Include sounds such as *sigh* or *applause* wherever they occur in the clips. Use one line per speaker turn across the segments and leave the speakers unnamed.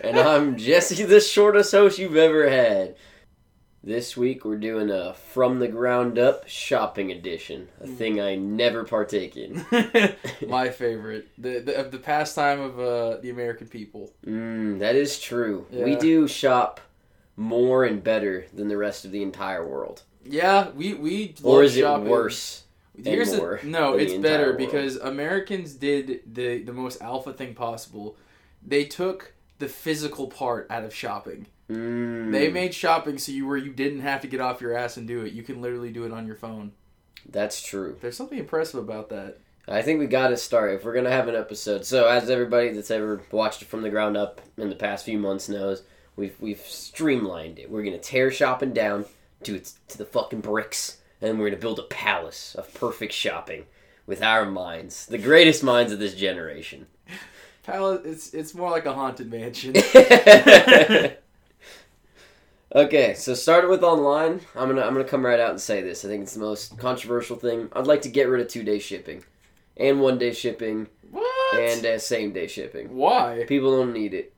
and I'm *laughs* Jesse, the shortest host you've ever had. This week we're doing a from the ground up shopping edition, a
Mm.
thing I never partake in. *laughs*
My favorite, the the, of the pastime of uh, the American people.
Mm, that is true. We do shop more and better than the rest of the entire world,
Yeah, we we
or is it worse?
Here's the, no, it's better
world?
because Americans did the the most alpha thing possible. They took the physical part out of shopping.
Mm,
They made shopping so you where you didn't have to get off your ass and do it. You can literally do it on your phone.
that's true.
There's something impressive about that.
I think we got to start if we're gonna have an episode. So, as everybody that's ever watched it from the ground up in the past few months knows, we've we've streamlined it. We're gonna tear shopping down to its to the fucking bricks, and we're gonna build a palace of perfect shopping with our minds, the greatest minds of this generation.
It's it's more like a haunted mansion. *laughs*
okay, so starting with online, I'm gonna I'm gonna come right out and say this. I think it's the most controversial thing. I'd like to get rid of two day shipping, and one day shipping,
what?
and uh, same day shipping.
why?
People don't need it.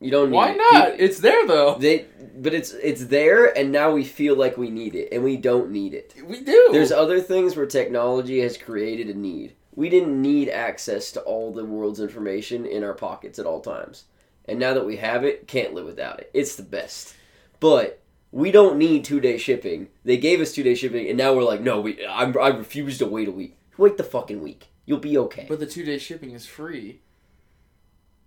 You don't need
Why
it.
not?
Pe-
It's there though.
they, but it's it's there, and now we feel like we need it, and we don't need it.
We do.
There's other things where technology has created a need. We didn't need access to all the world's information in our pockets at all times, and now that we have it, can't live without it. It's the best. But we don't need two day shipping. They gave us two day shipping, and now we're like, no, we I, I refuse to wait a week. Wait the fucking week. You'll be okay.
But the two day shipping is free.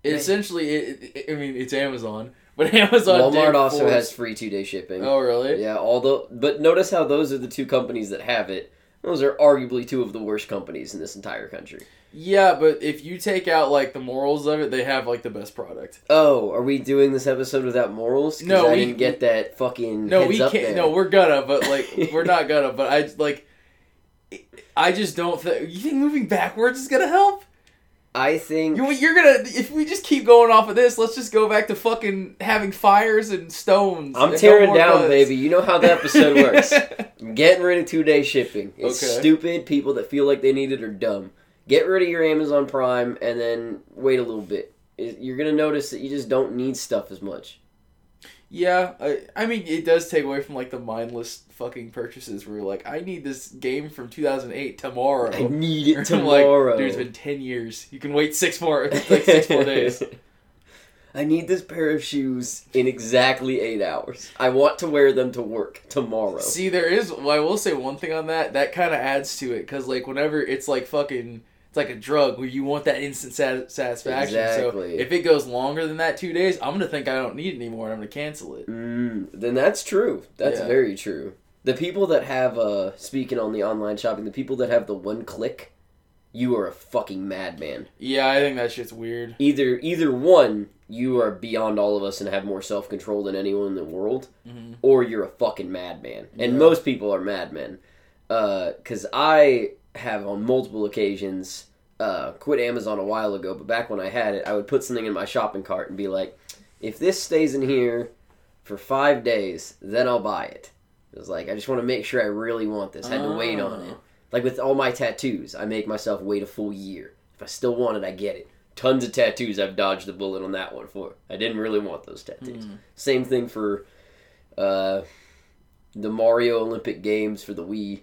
It essentially, it, it- I mean, it's Amazon, but *laughs* Amazon.
Walmart also
force-
has free two day shipping.
Oh really?
Yeah, although, but notice how those are the two companies that have it. Those are arguably two of the worst companies in this entire country.
Yeah, but if you take out like the morals of it, they have like the best product.
Oh, are we doing this episode without morals?
No,
I
we-
didn't get that fucking
No, we can't.
there.
No, we're gonna, but like *laughs* we're not gonna. But I like. I just don't think. You think moving backwards is gonna help?
I think
You, you're gonna. If we just keep going off of this, let's just go back to fucking having fires and stones.
I'm
and no
tearing
more
down, baby. You know how the episode works. I'm *laughs* getting rid of two day shipping. It's
Okay.
stupid. People that feel like they need it are dumb. Get rid of your Amazon Prime and then wait a little bit. You're gonna notice that you just don't need stuff as much.
Yeah, I, I mean, it does take away from like the mindless fucking purchases where you're like, I need this game from 2008 tomorrow.
I need it *laughs*
I'm like,
tomorrow.
Dude, it's been 10 years. You can wait six more, *laughs* like six more days. *laughs*
I need this pair of shoes in exactly eight hours. I want to wear them to work tomorrow.
See, there is. Well, I will say one thing on that. That kind of adds to it because, like, whenever it's like fucking, it's like a drug where you want that instant sat- satisfaction.
Exactly.
So if it goes longer than that two days, I'm gonna think I don't need it anymore and I'm gonna cancel it.
Mm, then that's true. That's
Yeah.
very true. The people that have, uh, speaking on the online shopping, the people that have the one click, you are a fucking madman.
Yeah, I think that shit's weird.
Either, either one, you are beyond all of us and have more self control than anyone in the world,
Mhm.
or you're a fucking madman. And
Yeah.
most people are madmen. Because I have on multiple occasions uh, quit Amazon a while ago, but back when I had it, I would put something in my shopping cart and be like, if this stays in here for five days, then I'll buy it. It was like, I just want to make sure I really want this. I had to wait on it.
Oh.
Like with all my tattoos, I make myself wait a full year. If I still want it, I get it. Tons of tattoos I've dodged the bullet on that one for. I didn't really want those tattoos.
Hmm.
Same thing for uh, the Mario Olympic Games for the Wii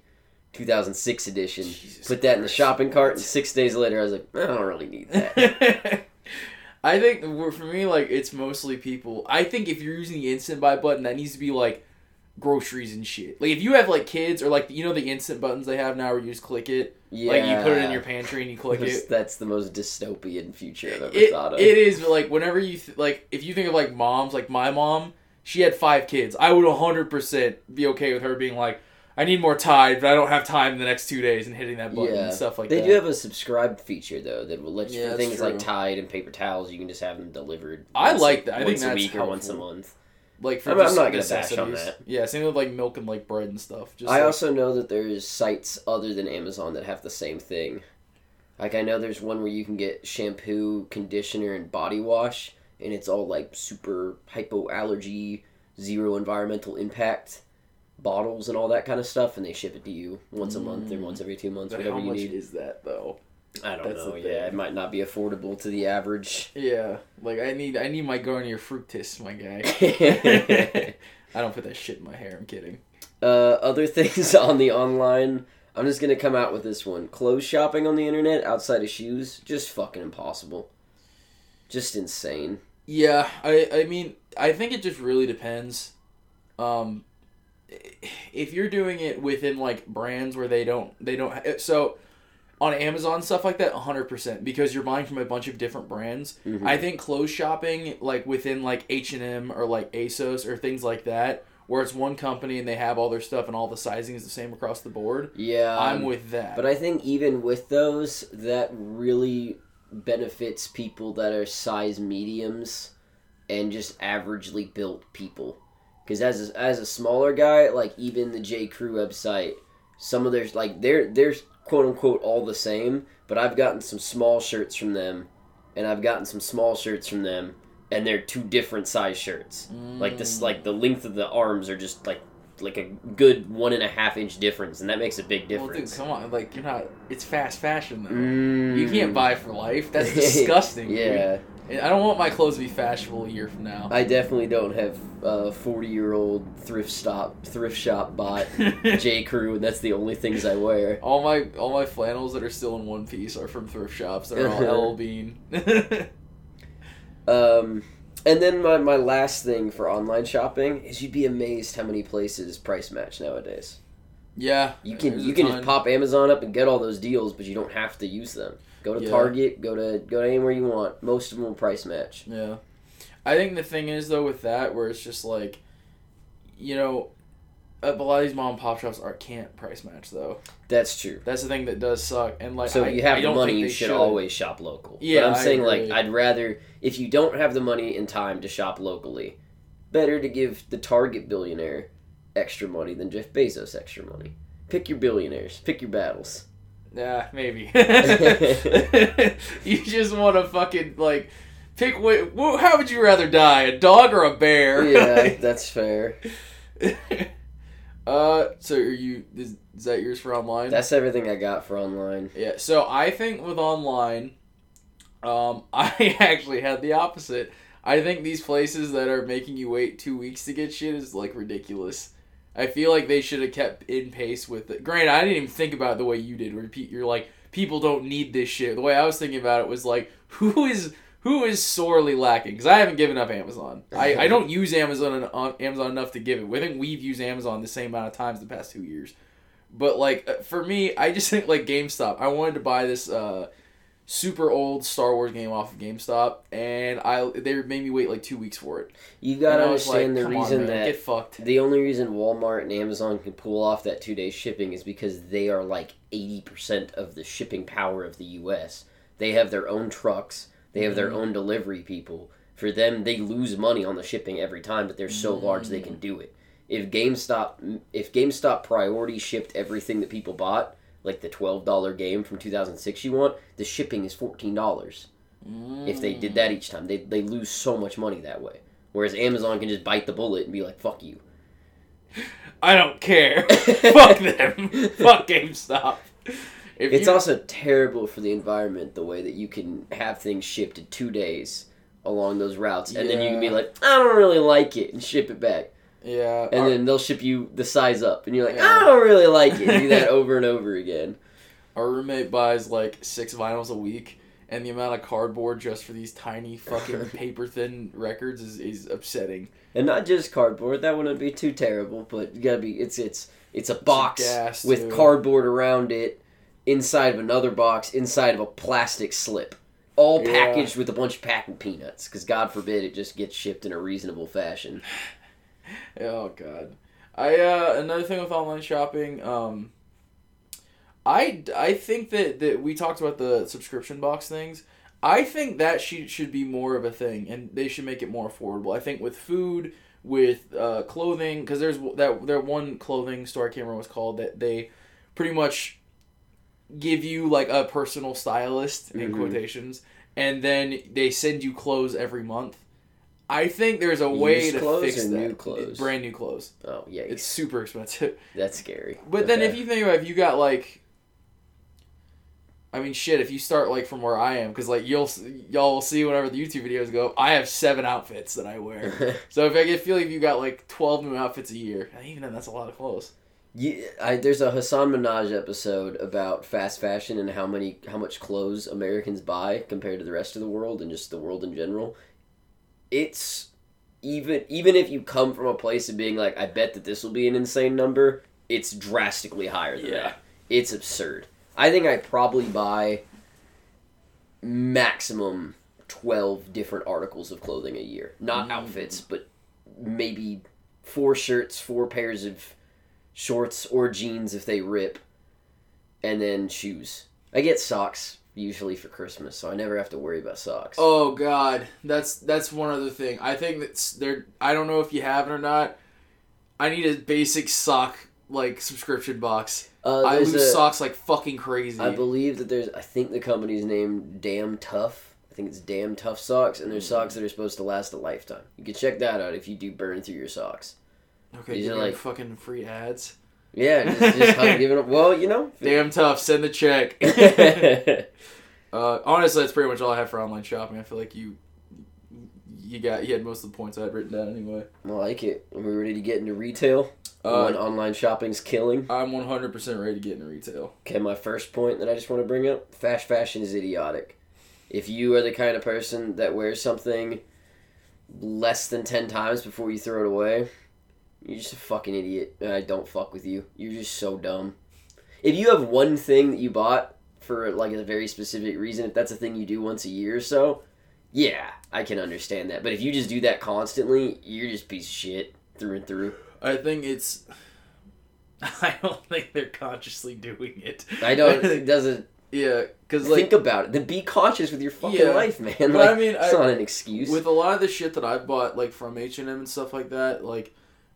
2006 edition.
Jesus
Put that in the shopping cart, and six days later, I was like, I don't really need that. *laughs*
I think for me, like it's mostly people. I think if you're using the instant buy button, that needs to be like groceries and shit. Like if you have like kids or like you know the instant buttons they have now where you just click it,
yeah,
like you put it in your pantry and you *laughs* click
That's-
it.
That's the most dystopian future I've ever
It,
thought of.
it is but, like whenever you th- like if you think of like moms, like my mom, she had five kids. I would hundred percent be okay with her being like, I need more Tide, but I don't have time in the next two days and hitting that button
Yeah.
and stuff like
they
that.
They do have a subscribe feature though that will let you
Yeah,
for
that's
things like. Tide and paper towels. You can just have them delivered.
I
once-
like that. I think
once a
that's
week or once a month.
like for
I'm- I'm
just
not gonna bash on that.
Yeah, same with like milk and like bread and stuff. Just
I
like-
also know that there's sites other than Amazon that have the same thing. Like I know there's one where you can get shampoo, conditioner, and body wash, and it's all like super hypoallergy, zero environmental impact bottles and all that kind of stuff, and they ship it to you once a month or
Mm.
once every two months,
But
whatever
how
you
much
need.
is that though?
I don't
That's
know.
the
Yeah,
thing.
it might not be affordable to the average.
Yeah, like I need I need my Garnier Fructis, my guy. *laughs* I don't put that shit in my hair. I'm kidding.
uh, other *laughs* things on the online. I'm just gonna come out with this one. Clothes shopping on the internet outside of shoes, just fucking impossible. Just insane.
Yeah, I I mean I think it just really depends. Um, if you're doing it within like brands where they don't they don't ha- so on Amazon stuff like that 100% because you're buying from a bunch of different brands.
Mhm.
I think clothes shopping like within like H&M or like ASOS or things like that where it's one company and they have all their stuff and all the sizing is the same across the board.
Yeah,
I'm with that.
But I think even with those, that really benefits people that are size mediums and just averagely built people. Because as a, as a smaller guy, like even the J Crew website, some of their like they're they're quote unquote all the same. But I've gotten some small shirts from them, and I've gotten some small shirts from them, and they're two different size shirts. Like this, like the length of the arms are just like like a good one and a half inch difference, and that makes a big
well, dude,
difference.
come on, like you're not it's fast fashion though.
Mm.
You can't buy for life. That's *laughs* disgusting.
yeah,
And I don't want my clothes to be fashionable a year from now.
I definitely don't have a forty-year-old thrift stop thrift shop bought *laughs* J Crew, and that's the only things I wear.
all my all my flannels that are still in one piece are from thrift shops. They're all *laughs* LL Bean. *laughs*
Um, and then my, my last thing for online shopping is you'd be amazed how many places price match nowadays.
yeah,
You can you can
ton.
just pop Amazon up and get all those deals, but you don't have to use them. Go to
Yeah.
Target, go to go to anywhere you want. Most of them will price match.
Yeah, I think the thing is though with that where it's just like, you know, a lot of these mom and pop shops are can't price match though.
That's true.
That's the thing that does suck. And like,
So
I,
if you have
I
the money, you
they
should, always shop local.
Yeah,
but I'm
I
saying
agree.
like I'd rather if you don't have the money and time to shop locally, better to give the Target billionaire extra money than Jeff Bezos extra money. Pick your billionaires. Pick your battles.
Yeah, maybe. *laughs* you just want to fucking like pick. Wh- wh- how would you rather die, a dog or a bear?
Yeah, *laughs* that's fair.
uh, so are you? Is, is that yours for online?
That's everything I got for online.
yeah. So I think with online, um, *laughs* I actually had the opposite. I think these places that are making you wait two weeks to get shit is like ridiculous. I feel like they should have kept in pace with it. Granted, I didn't even think about it the way you did. Pe- you're like, people don't need this shit. The way I was thinking about it was like, *laughs* who is who is sorely lacking? Because I haven't given up Amazon. I, I *laughs* don't use Amazon on Amazon enough to give it. I think we've used Amazon the same amount of times the past two years. But like uh, for me, I just think like GameStop. I wanted to buy this uh, super old Star Wars game off of GameStop, and I they made me wait like two weeks for it.
You gotta
And I was
understand
like,
the
"Come on,
reason that
get fucked.
the only reason Walmart and Amazon can pull off that two day shipping is because they are like eighty percent of the shipping power of the U.S. They have their own trucks. They have their
Mhm.
own delivery people. For them, they lose money on the shipping every time, but they're so large they can do it. If GameStop, if GameStop priority shipped everything that people bought, like the twelve dollar game from two thousand six, you want the shipping is fourteen dollars. If they did that each time, they they lose so much money that way. Whereas Amazon can just bite the bullet and be like, "Fuck you." *laughs*
I don't care. *laughs* Fuck them. *laughs* Fuck GameStop. If
It's
you-
also terrible for the environment the way that you can have things shipped in two days along those routes, and then you can be like, "I don't really like it," and ship it back,
yeah.
and
our,
then they'll ship you the size up, and you're like,
Yeah.
"I don't really like it." Do that *laughs* over and over again.
our roommate buys like six vinyls a week, and the amount of cardboard just for these tiny fucking *laughs* paper thin records is, is upsetting.
And not just cardboard. That wouldn't be too terrible, but you gotta be. It's it's it's a box
gas,
with cardboard around it, inside of another box, inside of a plastic slip, all
Yeah.
packaged with a bunch of packing peanuts. Because God forbid it just gets shipped in a reasonable fashion. *sighs* *sighs* *laughs*
Oh god. I uh another thing with online shopping, um I I think that that we talked about the subscription box things. I think that should should be more of a thing and they should make it more affordable. I think with food, with uh clothing cuz there's that there one clothing store I can't remember what it's called that they pretty much give you like a personal stylist in
Mhm.
quotations and then they send you clothes every month. I think there's a way to
clothes
fix
or
that.
new clothes?
Brand new clothes.
Oh yeah,
It's super expensive. *laughs*
that's scary.
But then
Okay.
if you think about it, if you got like I mean, shit. If you start like from where I am, because like you'll y'all will see whenever the YouTube videos go. I have seven outfits that I wear. *laughs* so if I get feel like you got like twelve new outfits a year, even then that's a lot of clothes.
Yeah, I, there's a Hasan Minhaj episode about fast fashion and how many how much clothes Americans buy compared to the rest of the world and just the world in general. It's even even if you come from a place of being like, I bet that this will be an insane number. It's drastically higher than
Yeah.
that. It's absurd. I think I probably buy maximum twelve different articles of clothing a year, not
Mm.
outfits, but maybe four shirts, four pairs of shorts or jeans if they rip, and then shoes. I get socks usually for Christmas, so I never have to worry about socks.
Oh God, that's that's one other thing. I think that's there. I don't know if you have it or not. I need a basic sock like subscription box.
uh,
I lose
a-
socks like fucking crazy.
I believe that there's. I think the company's name Damn Tough. I think it's Damn Tough socks, and there's
Mm.
socks that are supposed to last a lifetime. You can check that out if you do burn through your socks.
okay,
these
you
are
like- fucking free ads.
Yeah, just, just how giving up. Well, you know.
Damn tough. Send the check. *laughs* *laughs* uh, honestly, that's pretty much all I have for online shopping. I feel like you you got you had most of the points I had written down anyway.
I like it. Are we ready to get into retail?
Uh,
when online shopping's killing.
I'm 100% ready to get into retail.
Okay, my first point that I just want to bring up fast fashion is idiotic. If you are the kind of person that wears something less than 10 times before you throw it away, you're just a fucking idiot. And I don't fuck with you. You're just so dumb. If you have one thing that you bought for like a very specific reason, if that's a thing you do once a year or so, yeah, I can understand that. But if you just do that constantly, you're just a piece of shit through and through.
I think it's. *laughs* I don't think they're consciously doing it.
I don't, *laughs* it doesn't
Yeah, because like
think about it. Then be conscious with your fucking
Yeah.
life, man.
But
Like,
I mean,
it's
I-
not an excuse.
with a lot of the shit that I've bought, like from H and M and stuff like that, like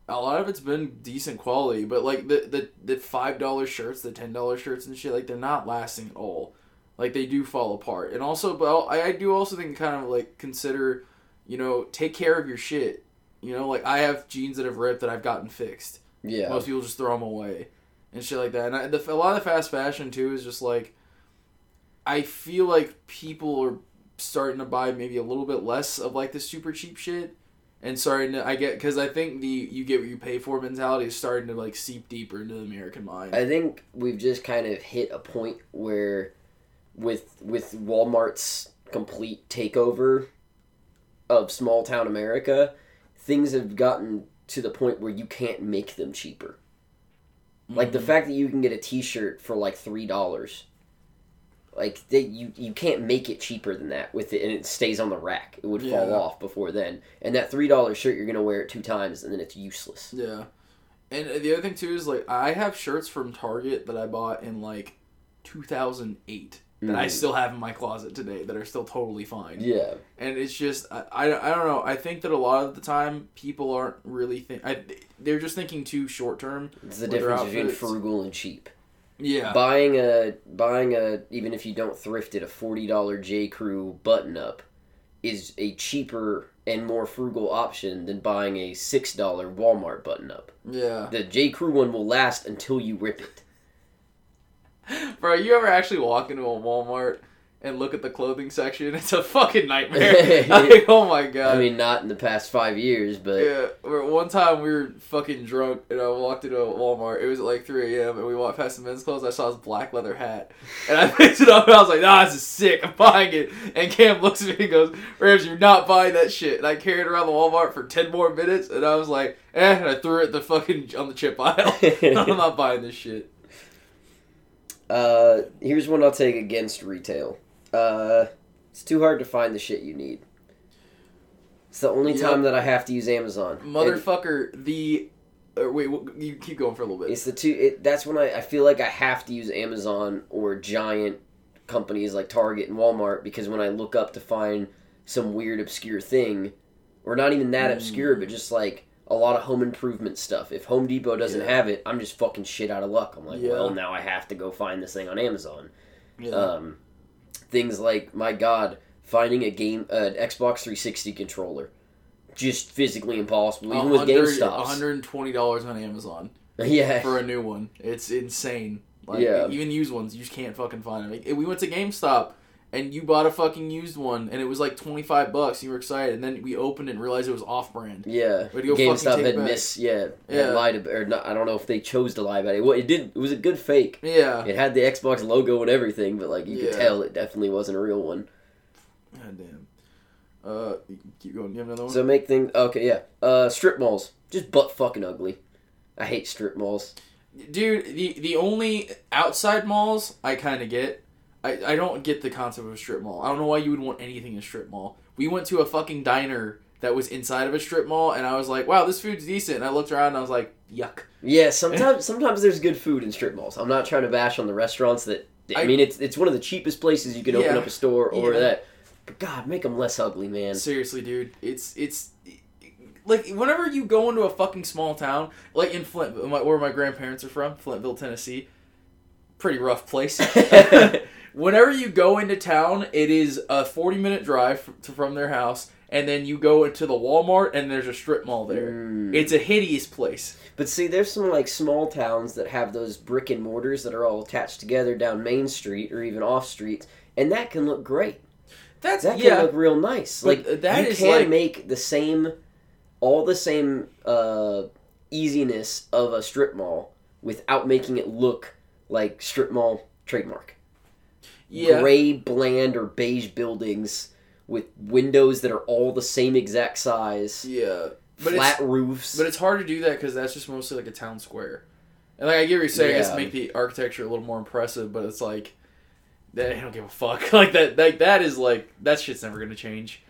a lot of it's been decent quality. But like the the the five dollar shirts, the ten dollar shirts and shit, like they're not lasting at all. Like they do fall apart. And also, but I, I do also think kind of like consider, you know, take care of your shit. You know, like I have jeans that have ripped that I've gotten fixed.
yeah,
Most people just throw them away and shit like that. And I, the, a lot of the fast fashion too is just like, I feel like people are starting to buy maybe a little bit less of like the super cheap shit, and starting to I get because I think the you get what you pay for mentality is starting to like seep deeper into the American mind.
I think we've just kind of hit a point where, with with Walmart's complete takeover of small town America, things have gotten to the point where you can't make them cheaper. Like the
Mhm.
fact that you can get a T-shirt for like three dollars. Like they, you, you can't make it cheaper than that with it, and it stays on the rack. It would fall off before then. And that three dollar shirt, you're gonna wear it two times, and then it's useless.
Yeah. And the other thing too is like I have shirts from Target that I bought in like 2008 that I
Mm.
still have in my closet today that are still totally fine.
Yeah,
and it's just I, I, I don't know i think that a lot of the time people aren't really think I, they're just thinking too short term
it's the difference between frugal and cheap.
Yeah.
Buying a buying a even if you don't thrift it, a forty dollar J. Crew button up is a cheaper and more frugal option than buying a six dollar Walmart button up.
yeah.
The J. Crew one will last until you rip it. *laughs*
bro you ever actually walk into a walmart and look at the clothing section *laughs* it's a fucking nightmare *laughs* like, oh my god
I mean, not in the past five years, but
yeah, one time we were fucking drunk and I walked into a Walmart. It was at like 3 a.m. and we walked past the men's clothes. I saw his black leather hat and I *laughs* picked it up and I was like, nah, this is sick. I'm buying it. And Cam looks at me and goes, Rams, you're not buying that shit. And I carried around the Walmart for 10 more minutes and I was like, eh, and I threw it the fucking on the chip aisle. I'm not buying this shit.
Uh, here's one I'll take against retail. Uh, it's too hard to find the shit you need. It's the only
Yep.
time that I have to use Amazon. And
Motherfucker, the. Uh, wait, you keep going for a little bit.
It's the two. It, that's when I, I feel like I have to use Amazon or giant companies like Target and Walmart because when I look up to find some weird obscure thing, or not even that
Mm.
obscure, but just like a lot of home improvement stuff. If Home Depot doesn't
Yeah.
have it, I'm just fucking shit out of luck. I'm like,
Yeah.
well, now I have to go find this thing on Amazon.
Yeah.
Um, things like my God, finding a game, uh, an Xbox 360 controller, just physically impossible. Even with GameStop.
$120 on Amazon *laughs*
yeah,
for a new one. It's insane. Like,
Yeah.
even used ones, you just can't fucking find them. We went to GameStop and you bought a fucking used one and it was like twenty five bucks. And you were excited, and then we opened it and realized it was off brand.
Yeah,
go fucking
GameStop had miss. Yeah,
Yeah.
had lied ab- or not, I don't know if they chose to lie about it. Well, it did. It was a good fake.
Yeah.
It had the Xbox logo and everything, but like you could tell, it definitely wasn't a real one.
God damn. Uh, keep going. You have another one?
So make things okay. Yeah, uh, strip malls just butt fucking ugly. I hate strip malls.
Dude, the the only outside malls I kind of get. I, I don't get the concept of a strip mall. I don't know why you would want anything in a strip mall. We went to a fucking diner that was inside of a strip mall, and I was like, "Wow, this food's decent." And I looked around and I was like, "Yuck."
Yeah, *laughs* sometimes sometimes there's good food in strip malls. I'm not trying to bash on the restaurants that. I,
I-
mean, it's it's one of the cheapest places you can open
Yeah.
up a store or
Yeah.
that. But God, make them less ugly, man.
Seriously, dude, it's it's like whenever you go into a fucking small town, like in Flint, where my grandparents are from, Flintville, Tennessee, pretty rough place. *laughs* *laughs* whenever you go into town, it is a forty minute drive to, from their house, and then you go into the Walmart, and there's a strip mall there.
Mm.
It's a hideous place.
But see, there's some like small towns that have those brick and mortars that are all attached together down Main Street or even off streets, and that can look great.
That's
That can
yeah.
look real nice. Like
that
you
is
can
like-
make the same, all the same uh, easiness of a strip mall without making it look like strip mall trademark.
Yeah.
Gray, bland, or beige buildings with windows that are all the same exact size,
Yeah. But
flat
it's
roofs.
but it's hard to do that because that's just mostly like a town square. And like I get what you're saying, it's to make the architecture a little more impressive, but it's like they don't give a fuck. *laughs* Like that like that is like that shit's never gonna change.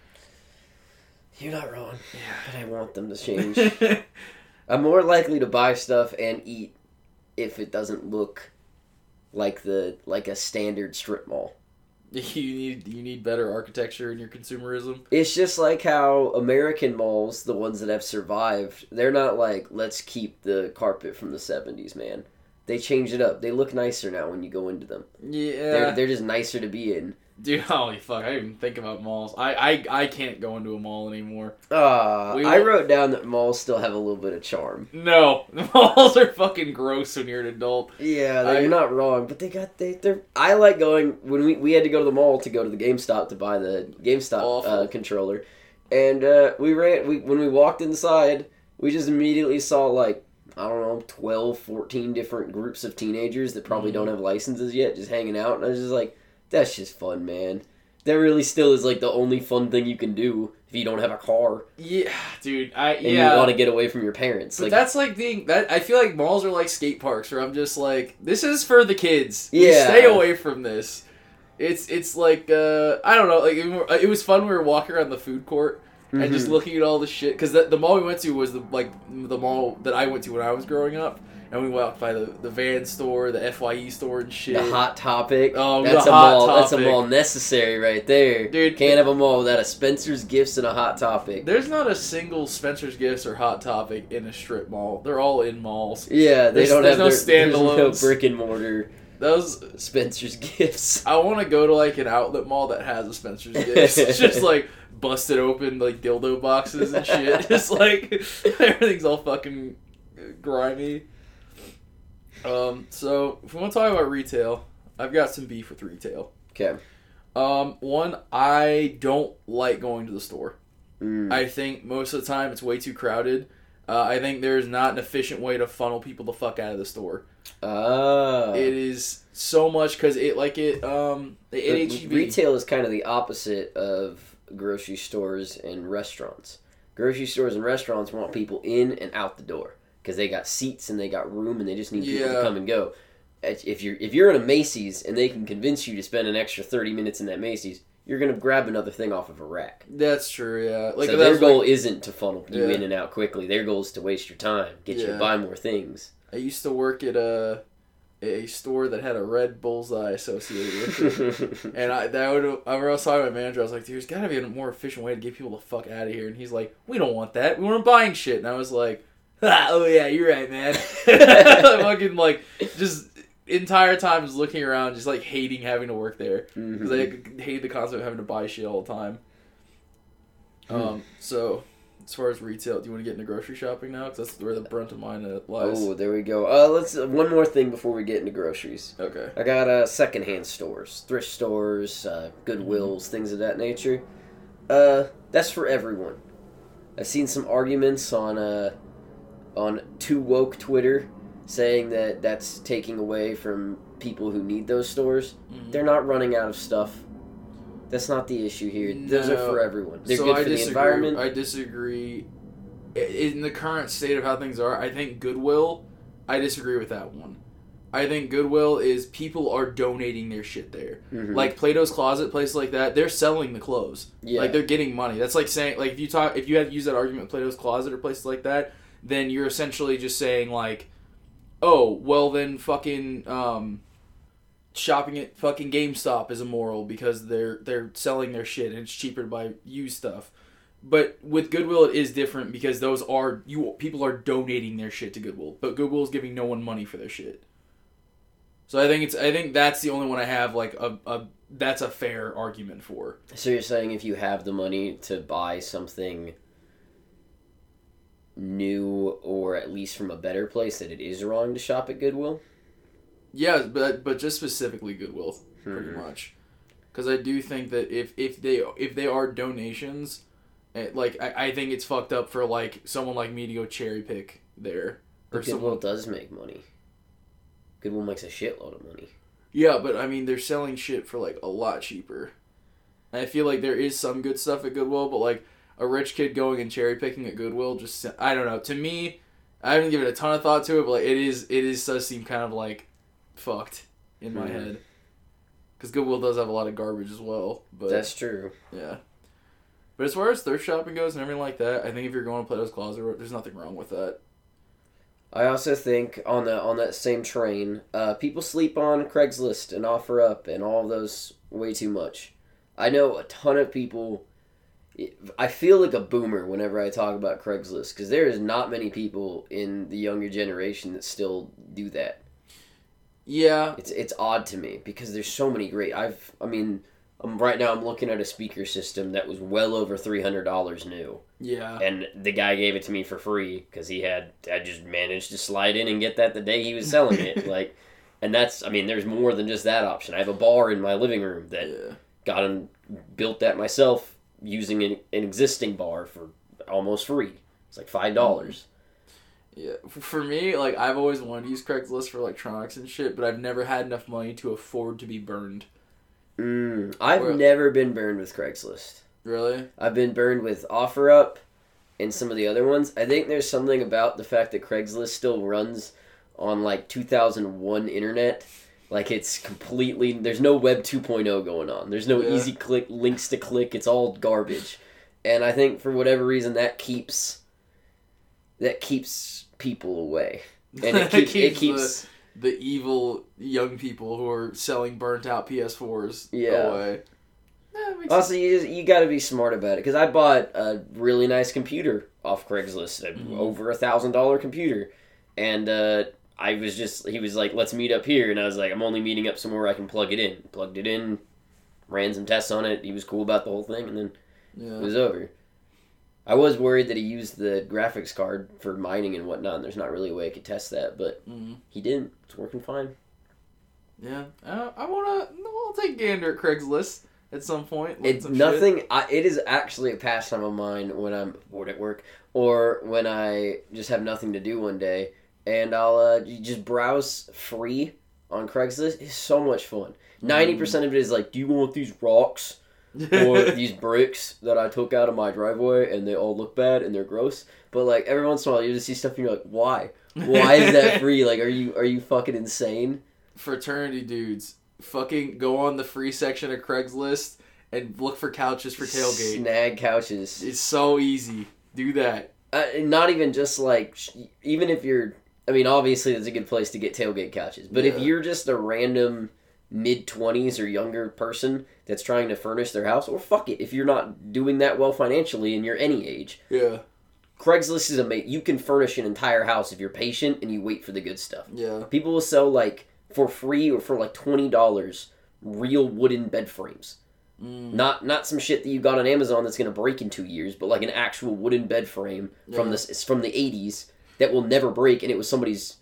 You're not wrong,
Yeah.
but I want them to change. *laughs* I'm more likely to buy stuff and eat if it doesn't look like the like a standard strip mall. *laughs*
you need you need better architecture in your consumerism.
It's just like how American malls, the ones that have survived, they're not like let's keep the carpet from the 70s, man. They changed it up. They look nicer now when you go into them.
Yeah.
They're they're just nicer to be in.
Dude, *laughs* holy fuck! I didn't even think about malls. I, I I can't go into a mall anymore.
Uh,
We
I
will-
wrote down that malls still have a little bit of charm.
No, *laughs* malls are fucking gross when you're an adult.
Yeah,
I-
you're not wrong, but they got they they're. I like going when we we had to go to the mall to go to the GameStop to buy the GameStop uh, controller, and uh, we ran. We when we walked inside, we just immediately saw like I don't know 12, 14 different groups of teenagers that probably
Mhm.
don't have licenses yet, just hanging out, and I was just like, that's just fun, man. That really still is like the only fun thing you can do if you don't have a car
Yeah, dude. I
and
yeah.
you want to get away from your parents.
But
like,
that's like being that. I feel like malls are like skate parks, where I'm just like, this is for the kids. You
Yeah.
stay away from this. It's it's like uh, I don't know. Like it, it was fun. We were walking around the food court and just
Mhm.
looking at all the shit because the, the mall we went to was the like the mall that I went to when I was growing up, and we walked by the the van store, the Fye store, and shit.
The hot topic.
Oh,
that's
the
a mall. That's a mall necessary right there,
Dude,
Can't have a mall without a Spencer's Gifts and a hot topic.
There's not a single Spencer's Gifts or Hot Topic in a strip mall. They're all in malls.
Yeah, they
There's-
don't
there's
have
no
their, there's no brick and mortar
Those
Spencer's Gifts.
I want to go to like an outlet mall that has a Spencer's Gifts. *laughs* It's just like busted open like dildo boxes and shit. *laughs* Just like *laughs* everything's all fucking grimy. Um, so if we want to talk about retail, I've got some beef with retail.
Okay.
Um, one, I don't like going to the store.
Mm.
I think most of the time it's way too crowded. Uh, I think there's not an efficient way to funnel people the fuck out of the store.
Ah.
It is so much because it like it um the
But
HEB
Retail is kind of the opposite of grocery stores and restaurants. Grocery stores and restaurants want people in and out the door because they got seats and they got room and they just need people to come and go. If you're if you're in a Macy's and they can convince you to spend an extra thirty minutes in that Macy's, you're gonna grab another thing off of a rack.
That's true. Yeah, like
so their goal
like-
isn't to funnel you
Yeah.
in and out quickly. Their goal is to waste your time, get you to buy more things.
I used to work at a a store that had a red bullseye associated with it. *laughs* And I that would I was talking to my manager. I was like, "Dude, there's got to be a more efficient way to get people the fuck out of here." And he's like, "We don't want that. We weren't buying shit." And I was like, ah, *laughs* "Oh yeah, you're right, man." *laughs* *laughs* Fucking like just entire time just looking around, just like hating having to work there because I hate the concept of having to buy shit all the time. Um, so as far as retail, do you want to get into grocery shopping now? Because that's where the brunt of mine uh, lies.
Oh, there we go. Uh, let's one more thing before we get into groceries.
Okay.
I got uh, secondhand stores, thrift stores, uh, Goodwills, things of that nature. Uh, that's for everyone. I've seen some arguments on uh, on too woke Twitter saying that that's taking away from people who need those stores.
Mhm.
They're not running out of stuff. That's not the issue here. Those are for everyone. They're
so
good
I
for the
disagree.
environment.
I disagree. In the current state of how things are, I think Goodwill. I disagree with that one. I think Goodwill is people are donating their shit there.
Mhm.
Like Plato's Closet, places like that, they're selling the clothes.
yeah.
Like they're getting money. That's like saying like if you talk if you had that argument with Plato's Closet or places like that, then you're essentially just saying like, oh well then fucking um, shopping at fucking GameStop is immoral because they're they're selling their shit and it's cheaper to buy used stuff. But with Goodwill it is different because those are you people are donating their shit to Goodwill, but Goodwill is giving no one money for their shit. So I think it's I think that's the only one I have like a, a that's a fair argument for.
So you're saying if you have the money to buy something new or at least from a better place that it is wrong to shop at Goodwill?
Yeah, but but just specifically Goodwill, pretty
Mhm.
much, because I do think that if if they if they are donations, eh, like I, I think it's fucked up for like someone like me to go cherry pick there or
But Goodwill
someone.
does make money. Goodwill makes a shitload of money.
Yeah, but I mean they're selling shit for like a lot cheaper. And I feel like there is some good stuff at Goodwill, but like a rich kid going and cherry picking at Goodwill, just I don't know. To me, I haven't given a ton of thought to it, but like it is it is does seem kind of like fucked in my head. Because Goodwill does have a lot of garbage as well, but
That's true.
yeah. But as far as thrift shopping goes and everything like that, I think if you're going to Plato's Closet, there's nothing wrong with that.
I also think on the on that same train, uh, people sleep on Craigslist and OfferUp and all those way too much. I know a ton of people. I feel like a boomer whenever I talk about Craigslist because there is not many people in the younger generation that still do that.
Yeah,
It's it's odd to me because there's so many great. I've I mean, um, right now I'm looking at a speaker system that was well over three hundred dollars new,
yeah,
and the guy gave it to me for free because he had I just managed to slide in and get that the day he was selling it. *laughs* like, and that's I mean, there's more than just that option. I have a bar in my living room that
yeah.
got him built that myself using an, an existing bar for almost free. It's like five dollars.
Yeah, for me, like I've always wanted to use Craigslist for electronics and shit, but I've never had enough money to afford to be burned.
Mm, I've
Well-
never been burned with Craigslist.
Really?
I've been burned with OfferUp and some of the other ones. I think there's something about the fact that Craigslist still runs on like 2001 internet. Like it's completely there's no web 2.0 going on. There's no
Yeah.
easy click links to click. It's all garbage. And I think for whatever reason that keeps that keeps people away. And it, *laughs* keep, it keeps
the, the evil young people who are selling burnt out PS4s
Yeah.
away. Yeah, it makes
Also, you just, you got to be smart about it because I bought a really nice computer off Craigslist, a
Mhm.
over a thousand dollar computer, and uh, I was just he was like, "Let's meet up here," and I was like, "I'm only meeting up somewhere I can plug it in." Plugged it in, ran some tests on it. He was cool about the whole thing, and then
Yeah.
it was over. I was worried that he used the graphics card for mining and whatnot. And there's not really a way I could test that, but
Mhm.
he didn't. It's working fine.
Yeah. Uh, I wanna. I'll take gander at Craigslist at some point.
It's
some
nothing. I, it is actually a pastime of mine when I'm bored at work or when I just have nothing to do one day, and I'll uh, just browse free on Craigslist. It's so much fun. Ninety percent of it is like, do you want these rocks or *laughs* these bricks that I took out of my driveway and they all look bad and they're gross? But like every once in a while, you just see stuff and you're like, why? Why is that *laughs* free? Like, are you are you fucking insane?
fraternity dudes? Fucking go on the free section of Craigslist and look for couches for tailgate.
Snag couches.
It's so easy. Do that.
Uh, not even just like even if you're i mean obviously it's a good place to get tailgate couches but if you're just a random mid 20s or younger person that's trying to furnish their house or fuck it if you're not doing that well financially and you're any age
Yeah.
craigslist is amazing you can furnish an entire house if you're patient and you wait for the good stuff
Yeah.
people will sell like for free or for like $20 real wooden bed frames
Mm.
Not not some shit that you got on Amazon that's gonna break in two years, but like an actual wooden bed frame from this from the '80s that will never break, and it was somebody's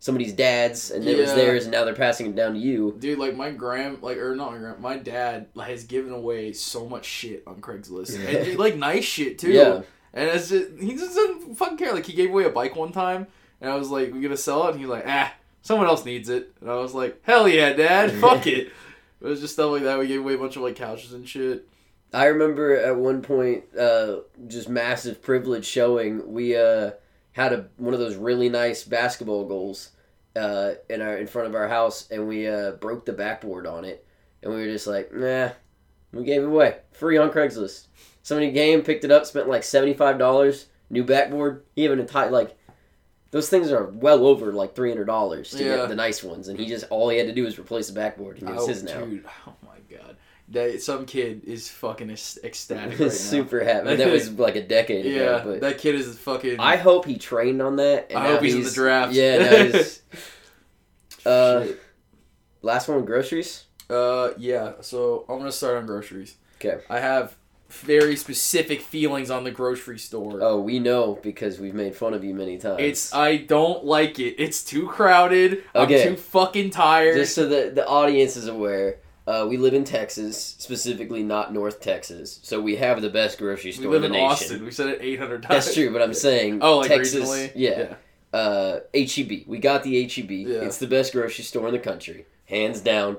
somebody's dad's, and it was theirs, and now they're passing it down to you.
Dude, like my grand, like or not my grand, my dad like, has given away so much shit on Craigslist, and like nice shit too.
Yeah.
And it's just he just doesn't fucking care. Like he gave away a bike one time, and I was like, "We gonna sell it?" And he's like, "Ah, someone else needs it." And I was like, "Hell yeah, dad, *laughs* fuck it." It was just stuff like that. We gave away a bunch of like couches and shit.
I remember at one point, uh, just massive privilege showing. We uh, had a one of those really nice basketball goals uh, in our in front of our house, and we uh, broke the backboard on it, and we were just like, nah, we gave it away free on Craigslist. Somebody came, picked it up, spent like seventy five dollars, new backboard. He even entire like. Those things are well over like three hundred dollars to
Yeah.
get the nice ones, and he just all he had to do was replace the backboard, and it was
oh,
his now.
dude, oh that some kid is fucking ecstatic *laughs* right now.
Super happy. That was *laughs* like a decade
Yeah,
ago. But
that kid is fucking.
I hope he trained on that. And
I hope he's in the draft.
Yeah. *laughs* He's, uh, last one, groceries.
Uh, yeah. So I'm gonna start on groceries.
'Kay.
I have very specific feelings on the grocery store.
Oh, we know because we've made fun of you many times.
It's I don't like it. It's too crowded.
Okay.
I'm too fucking tired.
just so the the audience is aware. Uh, we live in Texas, specifically not North Texas, so we have the best grocery store we
live
in
in
the nation.
Austin. We said it 800 times.
That's true, but I'm saying
Oh, like
Texas.
regionally.
Yeah. Uh, HEB. We got the HEB.
Yeah.
It's the best grocery store in the country, hands down.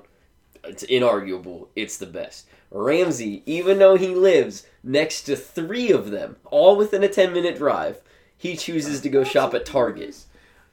It's inarguable. It's the best. Ramsey, even though he lives next to three of them, all within a ten minute drive, he chooses to go shop at Target.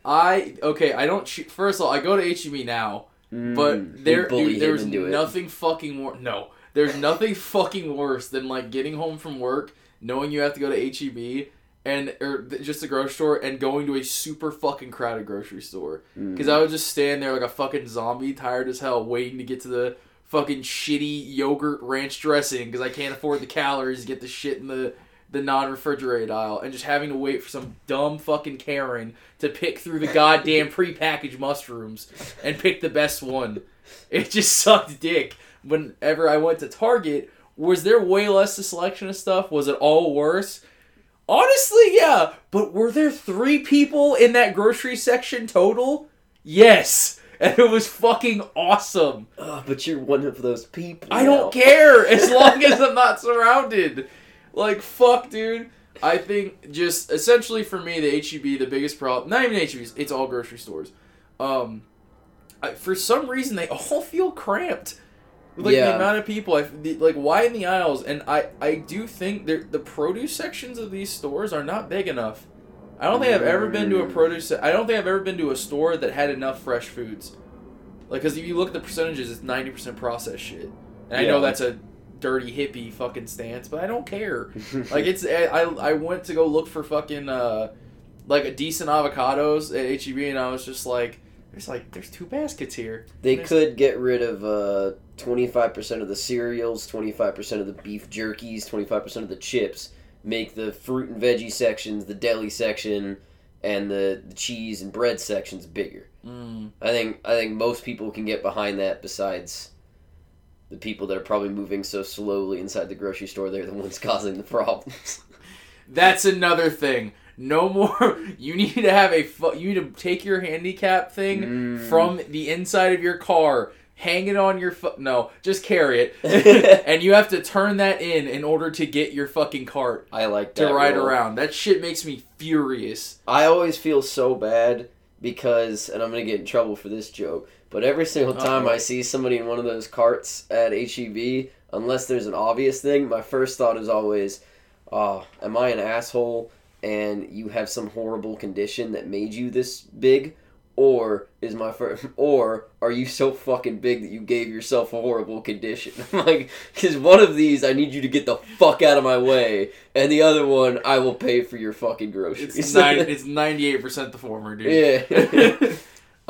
I okay. I don't. First of all, I go to HEB now,
Mm,
but there, dude, there's
into it.
nothing fucking more. No, there's nothing fucking worse than like getting home from work, knowing you have to go to HEB and or th- just a grocery store and going to a super fucking crowded grocery store.
Mm.
Because I would just stand there like a fucking zombie, tired as hell, waiting to get to the fucking shitty yogurt ranch dressing because I can't afford the calories to get the shit in the the non-refrigerated aisle, and just having to wait for some dumb fucking Karen to pick through the goddamn *laughs* prepackaged mushrooms and pick the best one. It just sucked dick. Whenever I went to Target, was there way less a selection of stuff? Was it all worse? Honestly, yeah. But were there three people in that grocery section total? Yes. And it was fucking awesome.
Ugh, but you're one of those people.
I
now.
don't care as long as *laughs* I'm not surrounded. Like, fuck, dude. I think just essentially for me, the HEB, the biggest problem, not even HEBs, it's all grocery stores. Um, I, for some reason, they *laughs* all feel cramped. Like the amount of people, I, the, like why in the aisles, and I I do think the produce sections of these stores are not big enough. I don't think I've ever been to a
Mm.
produce. I don't think I've ever been to a store that had enough fresh foods. Like, because if you look at the percentages, it's ninety percent processed shit, and I know that's a dirty hippie fucking stance, but I don't care. *laughs* like, it's I I I went to go look for fucking uh like a decent avocados at HEB, and I was just like, there's like there's two baskets here.
They could get rid of uh, 25% of the cereals, 25% of the beef jerkies, 25% of the chips, make the fruit and veggie sections, the deli section, and the, the cheese and bread sections bigger.
Mm.
I think I think most people can get behind that besides the people that are probably moving so slowly inside the grocery store, they're the ones *laughs* causing the problems. *laughs*
That's another thing. No more. *laughs* You need to have a. Fu- you need to take your handicap thing
Mm.
from the inside of your car, hang it on your. Fu- no, just carry it, and you have to turn that in in order to get your fucking cart
I like
to ride
rule.
around. That shit makes me furious.
I always feel so bad because, and I'm gonna get in trouble for this joke, but every single oh, time
Uh-oh.
I see somebody in one of those carts at HEB, unless there's an obvious thing, my first thought is always, "Oh, am I an asshole?" And you have some horrible condition that made you this big, or is my first, *laughs* or are you so fucking big that you gave yourself a horrible condition? *laughs* like, because one of these I need you to get the fuck out of my way, and the other one I will pay for your fucking groceries. *laughs*
It's nine, It's ninety eight percent the former, dude.
Yeah.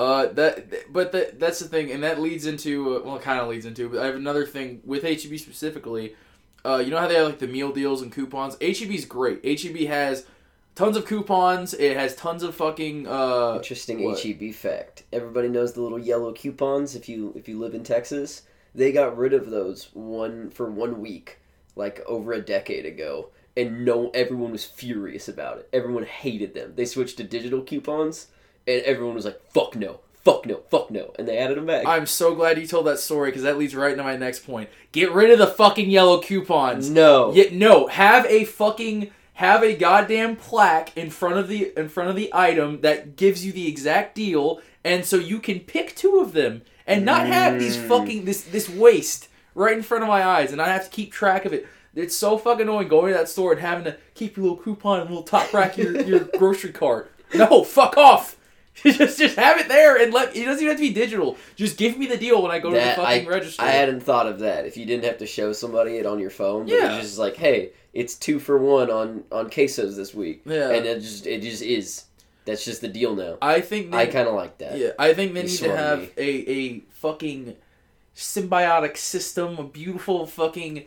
Uh, that, but that that's the thing, and that leads into well, it kind of leads into. But I have another thing with HEB specifically. Uh, you know how they have like the meal deals and coupons. HEB's great. HEB has tons of coupons. It has tons of fucking. Uh,
Interesting
what?
HEB fact. Everybody knows the little yellow coupons if you if you live in Texas. They got rid of those one for one week, like over a decade ago, and no, everyone was furious about it. Everyone hated them. They switched to digital coupons, and everyone was like, "Fuck no, fuck no, fuck no," and they added them back.
I'm so glad you told that story because that leads right into my next point. Get rid of the fucking yellow coupons.
no,
Yeah, no, have a fucking have a goddamn plaque in front of the in front of the item that gives you the exact deal, and so you can pick two of them and not have these
Mm.
fucking this this waste right in front of my eyes, and I have to keep track of it. It's so fucking annoying going to that store and having to keep your little coupon and little top rack of your, your *laughs* grocery cart. No, fuck off. *laughs* just just have it there and let it doesn't even have to be digital. Just give me the deal when I go to the
That-
fucking register.
I hadn't thought of that. If you didn't have to show somebody it on your phone, but
Yeah.
it's just like, hey, it's two for one on on quesos this week,
yeah.
and it just it just is. That's just the deal now.
I think they,
I kind of like that.
Yeah, I think they
You
need to have
me.
a, a fucking symbiotic system, a beautiful fucking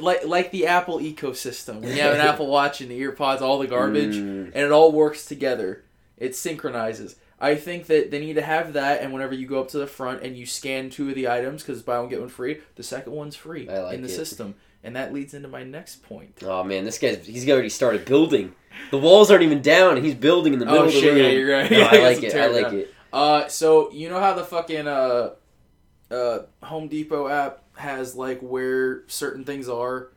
like like the Apple ecosystem. When you have an *laughs* Apple Watch and the earpods, all the garbage,
Mm.
and it all works together. It synchronizes. I think that they need to have that, and whenever you go up to the front and you scan two of the items because buy one get one free, the second one's free
like
in the
it.
system, and that leads into my next point.
Oh man, this guy's he's already started building. The walls aren't even down, and he's building in the middle
Oh
of the
shit!
room.
Yeah, you're right.
No, *laughs* I like it. I like
down.
it.
Uh, so you know how the fucking uh, uh, Home Depot app has like where certain things are.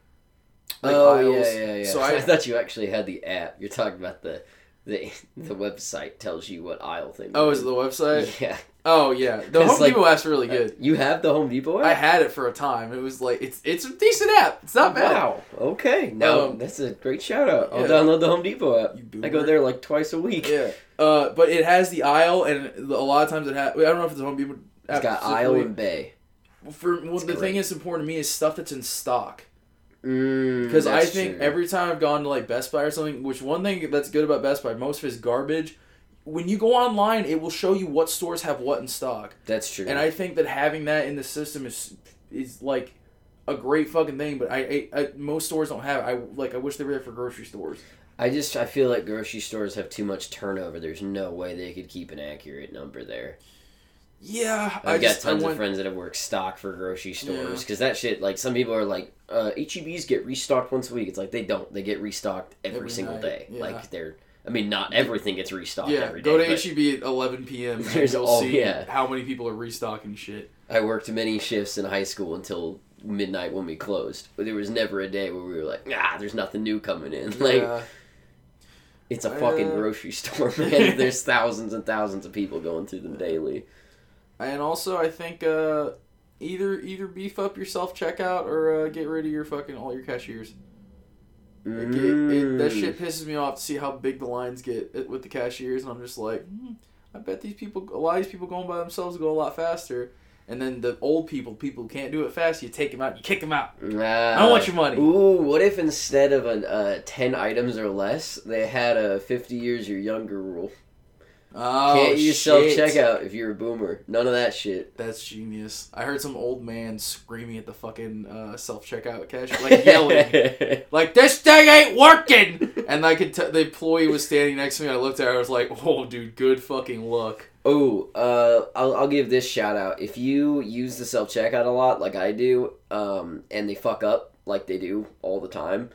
Like
oh
aisles.
yeah, yeah, yeah.
So *laughs*
I,
I,
thought you actually had the app. You're talking about the the *laughs* the website tells you what aisle thing.
oh, is it the website? *laughs*
Yeah,
Oh yeah, the *laughs* Home
like-
Depot app's really good.
you have the Home Depot
I had it for a time. It was like it's it's a decent app. It's not bad.
Wow. Okay. No,
Um,
that's a great shout out. I'll
yeah.
download the Home Depot app.
You
I go there like twice a week.
Yeah. Uh, but it has the aisle, and a lot of times it has. I don't know if it's a Home Depot.
It's got aisle and bay.
For well, the
great.
thing that's important to me is stuff that's in stock.
Mm,
Because I think
true.
every time I've gone to like Best Buy or something, which one thing that's good about Best Buy, most of it's garbage. When you go online, it will show you what stores have what in stock,
that's true.
and I think that having that in the system is is like a great fucking thing. But I, I, I most stores don't have. It. I like. I wish they were there for grocery stores.
I just I feel like grocery stores have too much turnover. There's no way they could keep an accurate number there.
Yeah,
I've
I
got
just
tons
went,
of friends that have worked stock for grocery stores
Yeah.
because that shit. Like some people are like, uh, HEBs get restocked once a week. It's like they don't. They get restocked every,
Every
single
night,
day.
yeah.
Like they're. I mean, not everything gets restocked
Yeah,
every day.
go to HEB at 11 p.m. and
There's
you'll
all-
see
yeah.
how many people are restocking shit.
I worked many shifts in high school until midnight when we closed, but there was never a day where we were like, ah, there's nothing new coming in. *laughs* Like
Yeah.
it's a fucking
uh,
grocery *laughs* store, man. *laughs* there's thousands and thousands of people going through them daily.
And also, I think uh, either either beef up your self checkout or uh, get rid of your fucking all your cashiers. Like, it, it, that
Mm.
shit pisses me off to see how big the lines get with the cashiers, and I'm just like, hmm, I bet these people, a lot of these people going by themselves go a lot faster. And then the old people, people who can't do it fast, you take them out, you kick them out. I don't want your money.
Ooh, what if instead of an uh, ten items or less, they had a fifty years or younger rule?
Oh,
Can't use self checkout if you're a boomer. None of that shit.
That's genius. I heard some old man screaming at the fucking uh, self checkout cashier, like yelling, *laughs* like this thing ain't working. And I could t- the employee was standing next to me. I looked at her. I was like, "Oh, dude, good fucking luck."
Oh, uh, I'll, I'll give this shout out. If you use the self checkout a lot, like I do, um, and they fuck up like they do all the time,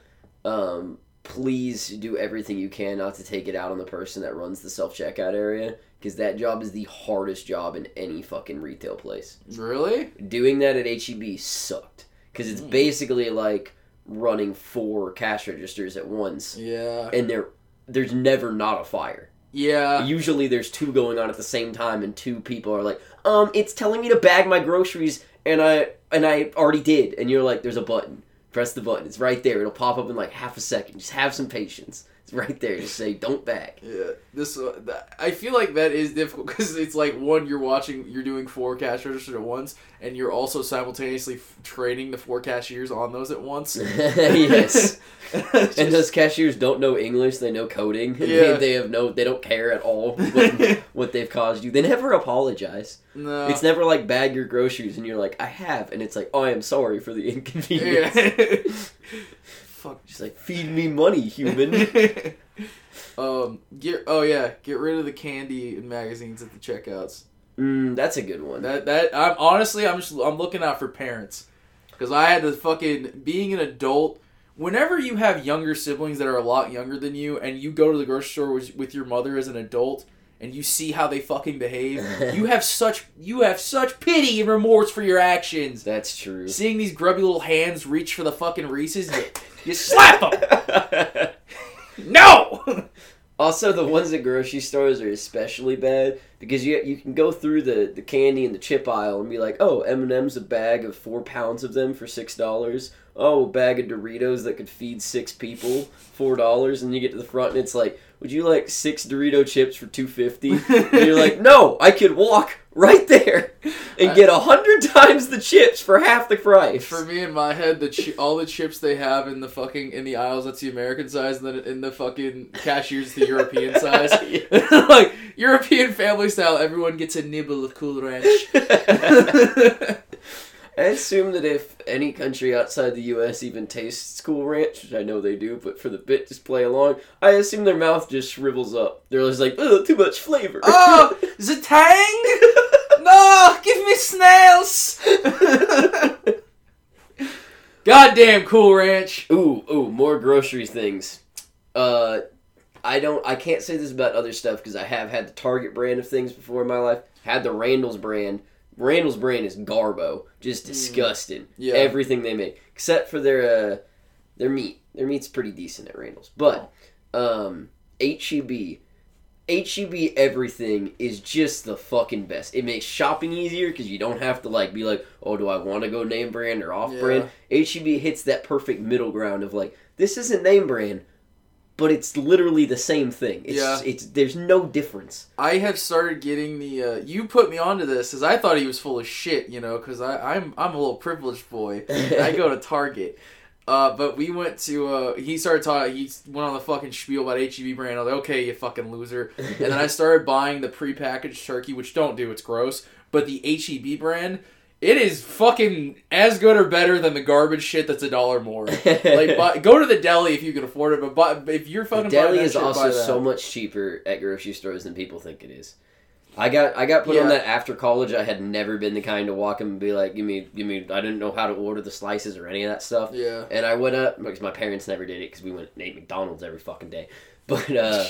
um, please do everything you can not to take it out on the person that runs the self checkout area because that job is the hardest job in any fucking retail place.
Really?
Doing that at HEB sucked because it's
Mm.
basically like running four cash registers at once,
Yeah.
and there there's never not a fire.
Yeah.
Usually there's two going on at the same time and two people are like, "Um, it's telling me to bag my groceries and I and I already did." And you're like, "There's a button. Press the button. It's right there. It'll pop up in like half a second. Just have some patience. *laughs* Right there. Just say, "Don't bag."
Yeah, this uh, I feel like that is difficult because it's like one you're watching, you're doing four cash registers at once, and you're also simultaneously f- training the four cashiers on those at once. *laughs*
yes.
It's *laughs*
And
just-
those cashiers don't know English. They know coding.
Yeah.
They, they have no. They don't care at all what, what they've caused you. They never apologize.
no.
It's never like bag your groceries and you're like, I have, and it's like, oh, I am sorry for the inconvenience.
yeah. Fuck.
She's like, feed me money, human. *laughs*
um. Get. Oh yeah. Get rid of the candy and magazines at the checkouts.
Mm, that's a good one.
That that I'm honestly I'm just I'm looking out for parents because I had to fucking being an adult. Whenever you have younger siblings that are a lot younger than you, and you go to the grocery store with, with your mother as an adult, and you see how they fucking behave, *laughs* you have such you have such pity and remorse for your actions.
That's true.
Seeing these grubby little hands reach for the fucking Reese's, you, slap them. *laughs* no. *laughs*
Also, the ones at grocery stores are especially bad because you you can go through the, the candy and the chip aisle and be like, oh, M and M's a bag of four pounds of them for six dollars. Oh, a bag of Doritos that could feed six people, four dollars. And you get to the front and it's like, would you like six Dorito chips for two fifty? and you're like, *laughs* no, I could walk right there and get a hundred times the chips for half the price.
For me, in my head, the chi- all the chips they have in the fucking in the aisles that's the American size, and then in the fucking cashiers the European *laughs* size. *laughs* like European family style, everyone gets a nibble of Cool Ranch. *laughs*
I assume that if any country outside the U.S. even tastes Cool Ranch, which I know they do, but for the bit just play along, I assume their mouth just shrivels up. They're just like, oh, too much flavor.
oh, the tang! No, give me snails. Goddamn Cool Ranch.
ooh, ooh, more grocery things. Uh, I don't, I can't say this about other stuff because I have had the Target brand of things before in my life. Had the Randall's brand. Randall's brand is garbo, just disgusting.
Yeah.
Everything they make, except for their uh, their meat. Their meat's pretty decent at Randall's, but um, HEB, HEB everything is just the fucking best. It makes shopping easier because you don't have to like be like, oh, do I want to go name brand or off brand? HEB hits that perfect middle ground of like, this isn't name brand, but it's literally the same thing. It's,
Yeah.
it's there's no difference.
I have started getting the. Uh, you put me onto this, because I thought he was full of shit, you know, because I'm I'm a little privileged boy. *laughs* I go to Target. Uh, but we went to. Uh, he started talking. He went on the fucking spiel about HEB brand. I was like, okay, you fucking loser. And then I *laughs* started buying the prepackaged turkey, which don't do. It's gross. But the HEB brand, it is fucking as good or better than the garbage shit that's a dollar more. like, *laughs* buy, go to the deli if you can afford it. But buy, if you're fucking
The deli is
shit,
also so much cheaper at grocery stores than people think it is. I got I got put on that after college. I had never been the kind to walk up and be like, "Give me, give me." I didn't know how to order the slices or any of that stuff.
Yeah.
And I went up because my parents never did it because we went and ate McDonald's every fucking day. *laughs* But uh,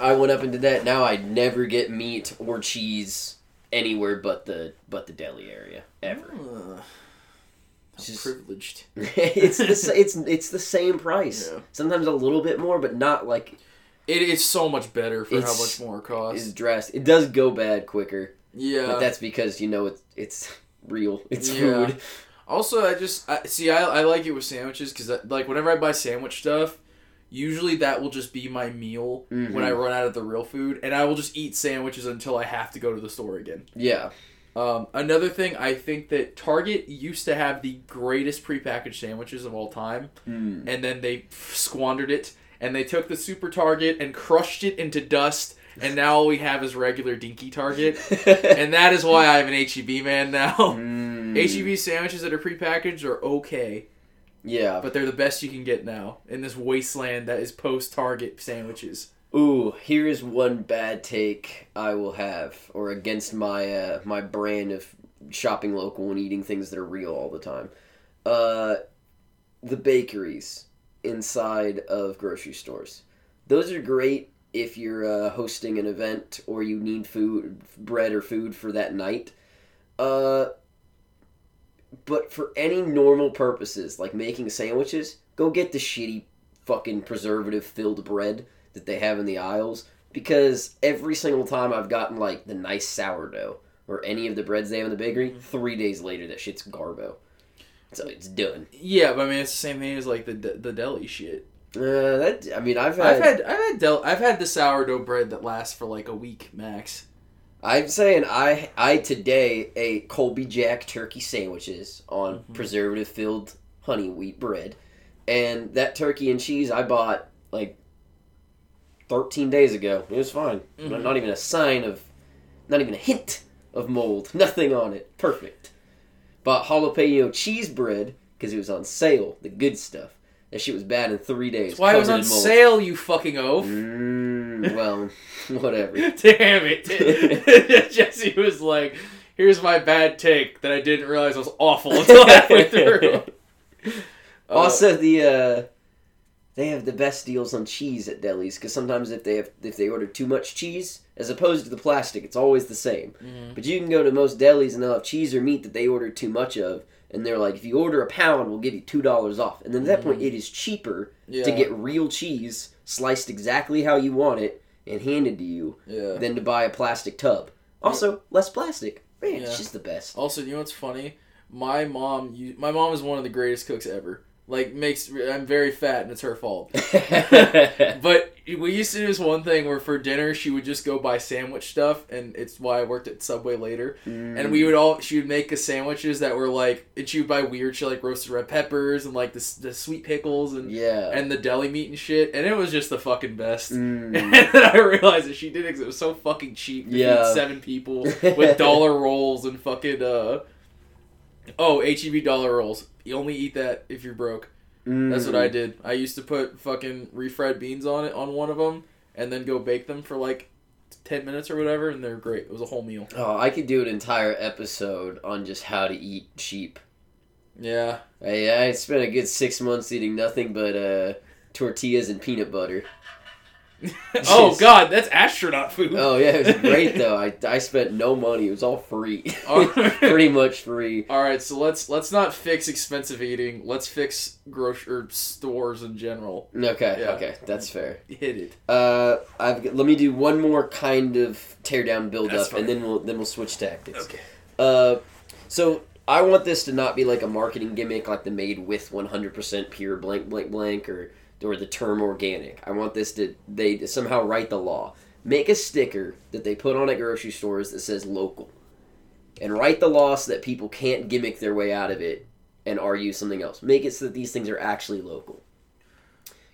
I went up and did that. Now I never get meat or cheese anywhere but the but the deli area ever.
Uh,
It's just-
privileged. *laughs*
it's the *laughs* it's it's the same price.
Yeah.
Sometimes a little bit more, but not like
It is so much better for how much more it
is
costs.
dressed. It does go bad quicker,
Yeah.
but that's because you know it's it's *laughs* real. It's
Yeah.
food.
Also, I just I, see. I, I like it with sandwiches because like whenever I buy sandwich stuff, usually that will just be my meal
Mhm.
when I run out of the real food, and I will just eat sandwiches until I have to go to the store again.
Yeah.
Um, another thing, I think that Target used to have the greatest prepackaged sandwiches of all time,
Mm.
and then they squandered it, and they took the Super Target and crushed it into dust, and now all we have is regular Dinky Target, *laughs* and that is why I'm an HEB man now.
Mm.
HEB sandwiches that are prepackaged are okay,
Yeah.
but they're the best you can get now in this wasteland that is post Target sandwiches.
Ooh, here is one bad take I will have, or against my uh, my brand of shopping local and eating things that are real all the time. Uh, the bakeries inside of grocery stores. Those are great if you're uh, hosting an event or you need food, bread or food for that night. Uh, but for any normal purposes, like making sandwiches, go get the shitty fucking preservative filled bread that they have in the aisles because every single time I've gotten like the nice sourdough or any of the breads they have in the bakery, three days later that shit's garbo. So it's done.
Yeah, but I mean it's the same thing as like the the deli shit.
Uh, that I mean I've had,
I've had I've had del- I've had the sourdough bread that lasts for like a week max.
I'm saying I I today ate Colby Jack turkey sandwiches on
Mhm.
preservative filled honey wheat bread, and that turkey and cheese I bought like 13 days ago. It was fine.
Mhm.
Not, not even a sign of, not even a hint of mold. *laughs* Nothing on it. Perfect. Bought jalapeno cheese bread because it was on sale. The good stuff. That shit was bad in three days.
That's why it was on sale, you fucking oaf.
Mm, *laughs* well, *laughs* whatever. *laughs*
Damn it. Jesse was like, here's my bad take that I didn't realize was awful until halfway through. Uh,
also, the uh, they have the best deals on cheese at delis because sometimes if they have if they order too much cheese, as opposed to the plastic, it's always the same.
mhm.
But you can go to most delis and they'll have cheese or meat that they order too much of, and they're like, if you order a pound, we'll give you two dollars off. And then at that point,
Mhm.
it is cheaper
yeah.
to get real cheese sliced exactly how you want it and handed to you
Yeah.
than to buy a plastic tub. Also, less plastic. Man,
Yeah.
it's just the best.
Also, you know what's funny? My mom, you, my mom is one of the greatest cooks ever. Like makes I'm very fat and it's her fault. *laughs* But we used to do this one thing where for dinner she would just go buy sandwich stuff, and it's why I worked at Subway later. And we would all she would make us sandwiches that were like, and she would buy weird shit like roasted red peppers and like the, the sweet pickles and
yeah.
and the deli meat and shit, and it was just the fucking best.
Mm. *laughs*
And then I realized that she did it because it was so fucking cheap to
Yeah.
feed seven people *laughs* with dollar rolls and fucking uh oh HEB dollar rolls. You only eat that if you're broke. That's what I
Mm.
did. I used to put fucking refried beans on it on one of them, and then go bake them for like ten minutes or whatever, and they're great. It was a whole meal.
Oh, I could do an entire episode on just how to eat cheap.
Yeah,
I, I spent a good six months eating nothing but uh, tortillas and peanut butter. *laughs*
oh god, that's astronaut food.
Oh yeah, it was *laughs* great though. I, I spent no money. It was all free. *laughs* Pretty much free.
All right, so let's let's not fix expensive eating. Let's fix grocery stores in general.
Okay,
Yeah.
okay, that's fair.
Hit it.
Uh, I've let me do one more kind of tear down build
That's
up,
fine.
and then we'll then we'll switch tactics.
Okay.
Uh, so I want this to not be like a marketing gimmick, like the made with 100% pure blank blank blank or or the term organic. I want this to they to somehow write the law. Make a sticker that they put on at grocery stores that says local, and write the law so that people can't gimmick their way out of it and argue something else. Make it so that these things are actually local.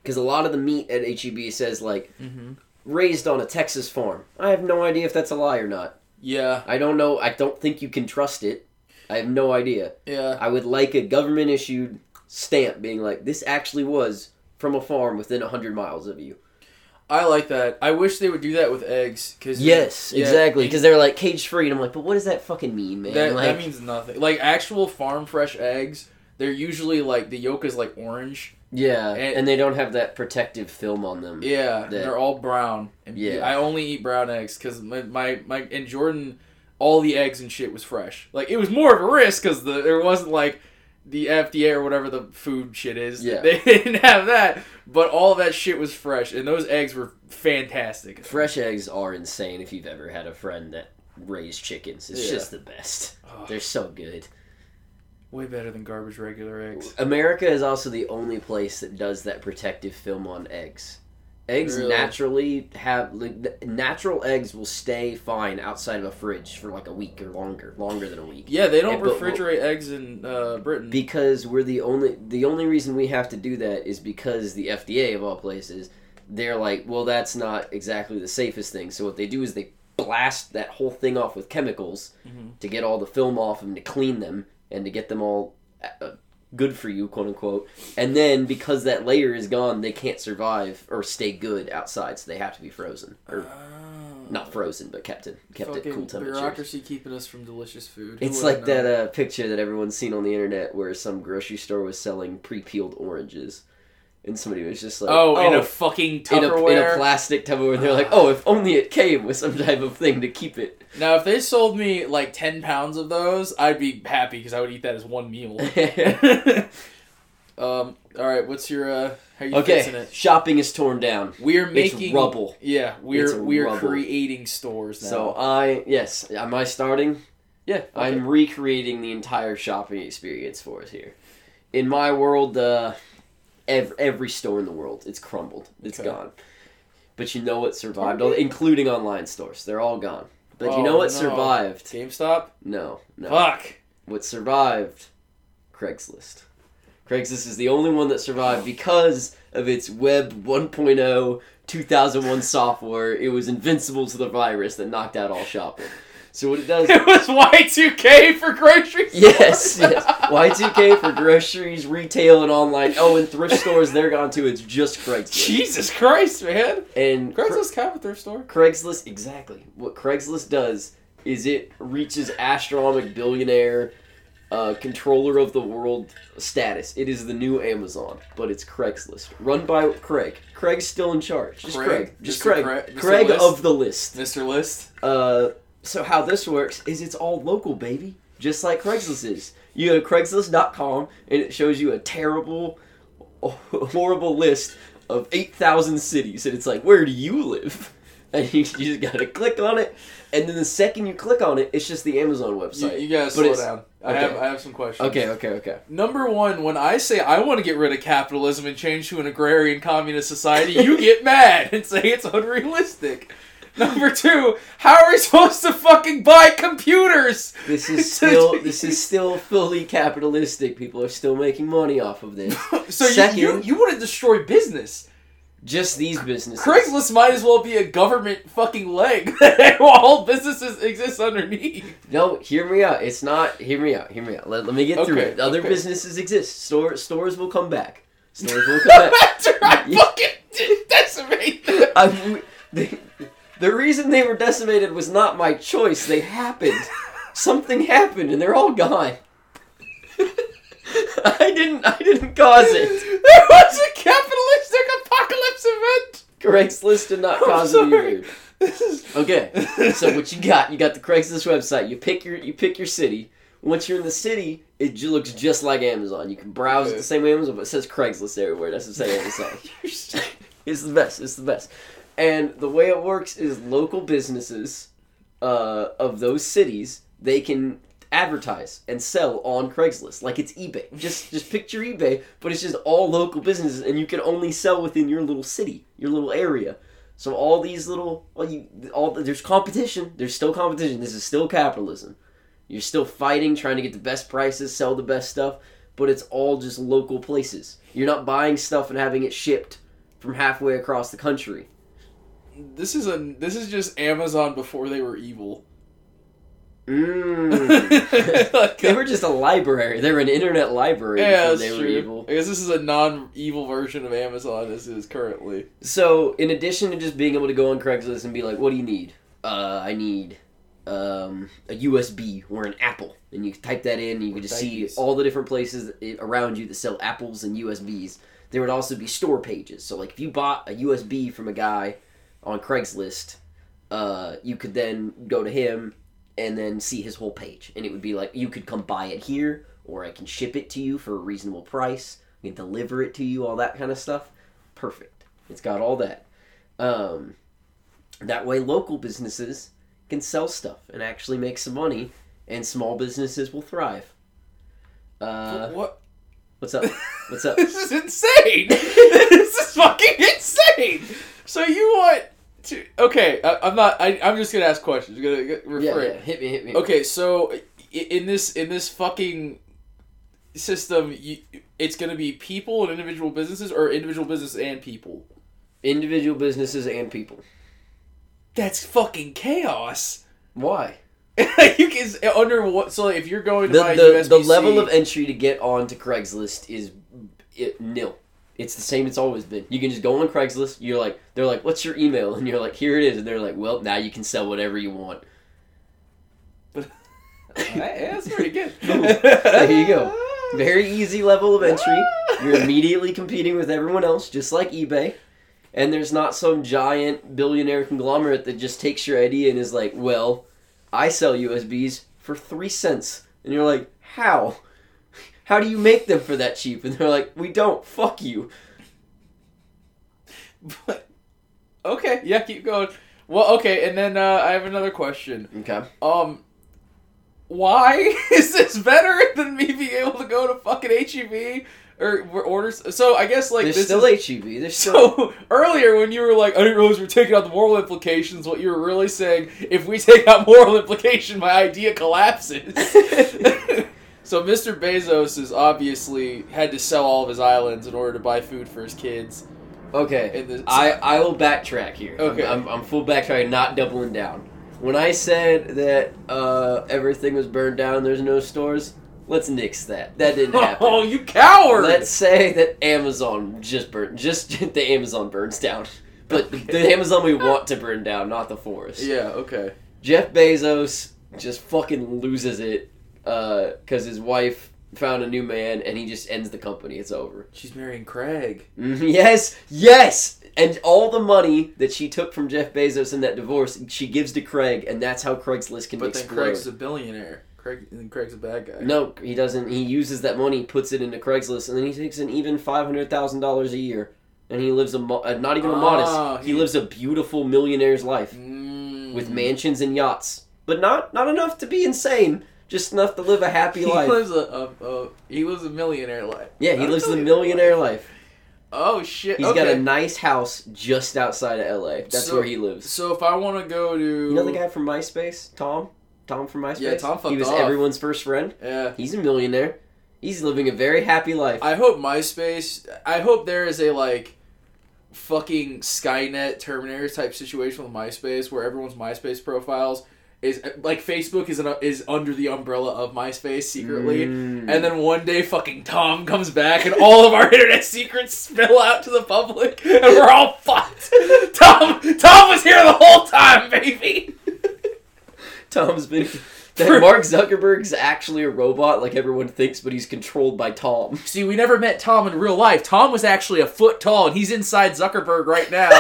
Because a lot of the meat at HEB says like
Mm-hmm.
raised on a Texas farm. I have no idea if that's a lie or not.
Yeah,
I don't know. I don't think you can trust it. I have no idea.
yeah.
I would like a government issued stamp being like, this actually was from a farm within 100 miles of you.
I like that. I wish they would do that with eggs. Cause
Yes,
yeah,
exactly. Because they're like cage free. And I'm like, but what does that fucking mean, man?
that,
like,
that means nothing. Like actual farm fresh eggs, they're usually like the yolk is like orange.
yeah.
and-
And, they don't have that protective film on them.
Yeah,
That-
they're all brown. And
Yeah.
I only eat brown eggs because my, my my and Jordan, all the eggs and shit was fresh. Like it was more of a risk because the there wasn't like the FDA or whatever the food shit is.
Yeah. *laughs*
they didn't have that, but all that shit was fresh, and those eggs were fantastic.
Fresh eggs are insane if you've ever had a friend that raised chickens. It's
Yeah.
just the best.
Ugh,
They're so good.
way better than garbage regular eggs.
America is also the only place that does that protective film on eggs. Eggs
Really?
naturally have like, natural eggs will stay fine outside of a fridge for like a week or longer, longer than a week.
Yeah, they don't
but-
refrigerate eggs in uh, Britain.
Because we're the only the only reason we have to do that is because the FDA of all places, they're like, well, that's not exactly the safest thing. So what they do is they blast that whole thing off with chemicals
Mhm.
to get all the film off them, to clean them, and to get them all uh, good for you, quote unquote. And then because that layer is gone, they can't survive or stay good outside, so they have to be frozen or
Ah.
not frozen, but kept at kept at cool temperatures.
bureaucracy keeping us from delicious food. Who
It's like that uh, picture that everyone's seen on the internet where some grocery store was selling pre-peeled oranges, and somebody was just like,
oh, in
"Oh,
a fucking
in a, in a plastic Tupperware." And they're like, "Oh, if only it came with some type of thing to keep it."
Now, if they sold me like ten pounds of those, I'd be happy because I would eat that as one meal. *laughs* *laughs* um. All right. What's your uh? How you
okay,
it?
shopping is torn down.
We're
It's
making
rubble.
Yeah, we're we're
rubble.
creating stores now.
So I yes, am I starting?
yeah,
I'm recreating the entire shopping experience for us here. In my world, uh, every, every store in the world, it's crumbled. It's
Okay.
gone. But you know what survived, all, including online stores. They're all gone. But you
Oh,
know what
no.
survived?
GameStop.
No, no.
Fuck.
What survived? Craigslist. Craigslist is the only one that survived because of its Web 1.0 2001 software. It was invincible to the virus that knocked out all shopping. So what it does? *laughs*
It was Y2K for groceries.
yes, *laughs* yes. Y2K for groceries, retail, and online. Oh, and thrift stores they're gone too. It's just Craigslist.
Jesus Christ, man!
And Cra-
Craigslist kind of a thrift store.
Craigslist, exactly. What Craigslist does is it reaches astronomical billionaire, uh, controller of the world status. It is the new Amazon, but it's Craigslist, run by Craig. Craig's still in charge. Just Craig.
Craig?
Just
Mr.
Craig.
Mr.
Craig of the list.
Mr. List.
Uh, so how this works is it's all local, baby. Just like Craigslist is. You go to Craigslist.com and it shows you a terrible, *laughs* horrible list of 8,000 cities. And it's like, where do you live? *laughs* And you, you just gotta click on it. And then the second you click on it, it's just the Amazon website.
you gotta
But
slow down. I
okay.
have I have some questions.
Okay, okay, okay.
Number one, when I say I want to get rid of capitalism and change to an agrarian communist society, you get *laughs* mad and say it's unrealistic. Number two, how are we supposed to fucking buy computers?
This is *laughs* still this is still fully capitalistic. People are still making money off of this. *laughs*
so you,
Second-
you you want to destroy business?
Just these businesses.
Craigslist might as well be a government fucking leg *laughs* all businesses exist underneath.
No, hear me out. It's not. Hear me out. Hear me out. Let, let me get through it. Other
okay.
businesses exist. Store stores will come back. Stores will come back.
After I
Yeah.
fucking decimate them.
I, the, the reason they were decimated was not my choice. They happened. Something happened, and they're all gone. *laughs* I didn't. I didn't cause it.
There was a capitalistic apocalypse event.
Craigslist did not cause it either.
Is
Okay, so what you got? You got the Craigslist website. You pick your you pick your city. Once you're in the city, it looks just like Amazon. You can browse it
Okay.
the same way Amazon, but it says Craigslist everywhere. That's the same Amazon. *laughs* it's the best. It's the best. And the way it works is local businesses uh, of those cities they can advertise and sell on Craigslist like it's eBay. Just just picture eBay, but it's just all local businesses, and you can only sell within your little city, your little area. So all these little, well, you all there's competition. There's still competition. This is still capitalism. You're still fighting, trying to get the best prices, sell the best stuff, but it's all just local places. You're not buying stuff and having it shipped from halfway across the country.
This is a this is just Amazon before they were evil.
Mm. *laughs*
Like,
they were just a library. They were an internet library
yeah,
they were evil.
I guess this is a non-evil version of Amazon as is currently.
So, in addition to just being able to go on Craigslist and be like, "What do you need?" Uh, I need um, a USB or an Apple, and you type that in, and you can just see all the different places around you that sell apples and USBs. There would also be store pages. So, like, if you bought a USB from a guy on Craigslist, uh, you could then go to him and then see his whole page, and it would be like you could come buy it here, or I can ship it to you for a reasonable price. I can deliver it to you, all that kind of stuff. Perfect. It's got all that. Um, that way, local businesses can sell stuff and actually make some money, and small businesses will thrive. Uh,
what?
what's up? *laughs* What's up?
This is insane. *laughs* this is fucking insane. So you want? Okay, I, I'm not. I, I'm just gonna ask questions. I'm gonna get-
Yeah, yeah, hit me, hit me.
Okay, so in this in this fucking system, you, it's gonna be people and individual businesses, or individual business and people.
Individual businesses and people.
That's fucking chaos.
Why? *laughs*
you can under what? So if you're going to
The
buy
the, the level of entry to get onto Craigslist is it, nil. It's the same it's always been. You can just go on Craigslist. You're like, they're like, "What's your email?" *laughs* And you're like, "Here it is." And they're like, "Well, now you can sell whatever you want." *laughs*
But that's pretty good. *laughs*
There you go. Very easy level of entry. You're immediately competing with everyone else, just like eBay. And there's not some giant billionaire conglomerate that just takes your idea and is like, well, I sell USBs for three cents. And you're like, how? How do you make them for that cheap? And they're like, we don't. Fuck you.
But okay, yeah, keep going. Well, okay, and then uh, I have another question.
Okay.
Um, why *laughs* is this better than me being able to go to fucking HEB or or orders? So I guess like
There's
this
still
is,
HEB. There's *laughs* still.
So earlier, when you were like, I didn't realize we're taking out the moral implications, what you were really saying, if we take out moral implication, my idea collapses. *laughs* so Mr. Bezos has obviously had to sell all of his islands in order to buy food for his kids.
Okay.
The-
I, I will backtrack here.
Okay.
I'm, I'm, I'm full backtracking, not doubling down. when I said that uh, everything was burned down, there's no stores. Let's nix that. That didn't *laughs* happen.
Oh, you coward!
Let's say that Amazon just burned. Just *laughs* the Amazon burns down, but
Okay.
the Amazon we want to burn down, not the forest.
yeah. Okay.
Jeff Bezos just fucking loses it because his wife found a new man, and he just ends the company. It's over.
She's marrying Craig.
Mhm, Yes, yes. And all the money that she took from Jeff Bezos in that divorce, she gives to Craig, and that's how Craigslist can be
But then. Craig's a billionaire. Craig and Craig's a bad guy.
No, he doesn't. He uses that money, puts it into Craigslist, and then he takes an even five hundred thousand dollars a year, and he lives a mo- uh, not even a
Oh,
modest. He
he-
lives a beautiful millionaire's life
Mm.
with mansions and yachts, but not not enough to be insane. Just enough to live a happy
He
life.
lives a, a, a he lives a millionaire life.
yeah, he lives the millionaire life.
Oh shit!
He's
okay.
got a nice house just outside of L.A. That's
So-
where he lives.
So if I want to go to,
You know the guy from MySpace, Tom? Tom from MySpace.
Yeah, Tom
He was
off.
everyone's first friend.
Yeah.
He's a millionaire. He's living a very happy life.
I hope MySpace. I hope there is a like fucking Skynet Terminator type situation with MySpace where everyone's MySpace profiles is like Facebook is an, is under the umbrella of MySpace secretly.
Mm.
And then one day, fucking Tom comes back, and all of our *laughs* internet secrets spill out to the public, and we're all fucked. *laughs* Tom, Tom was here the whole time, baby. *laughs*
Tom's been. That Mark Zuckerberg's actually a robot, like everyone thinks, but he's controlled by Tom.
See, we never met Tom in real life. Tom was actually a foot tall, and he's inside Zuckerberg right now.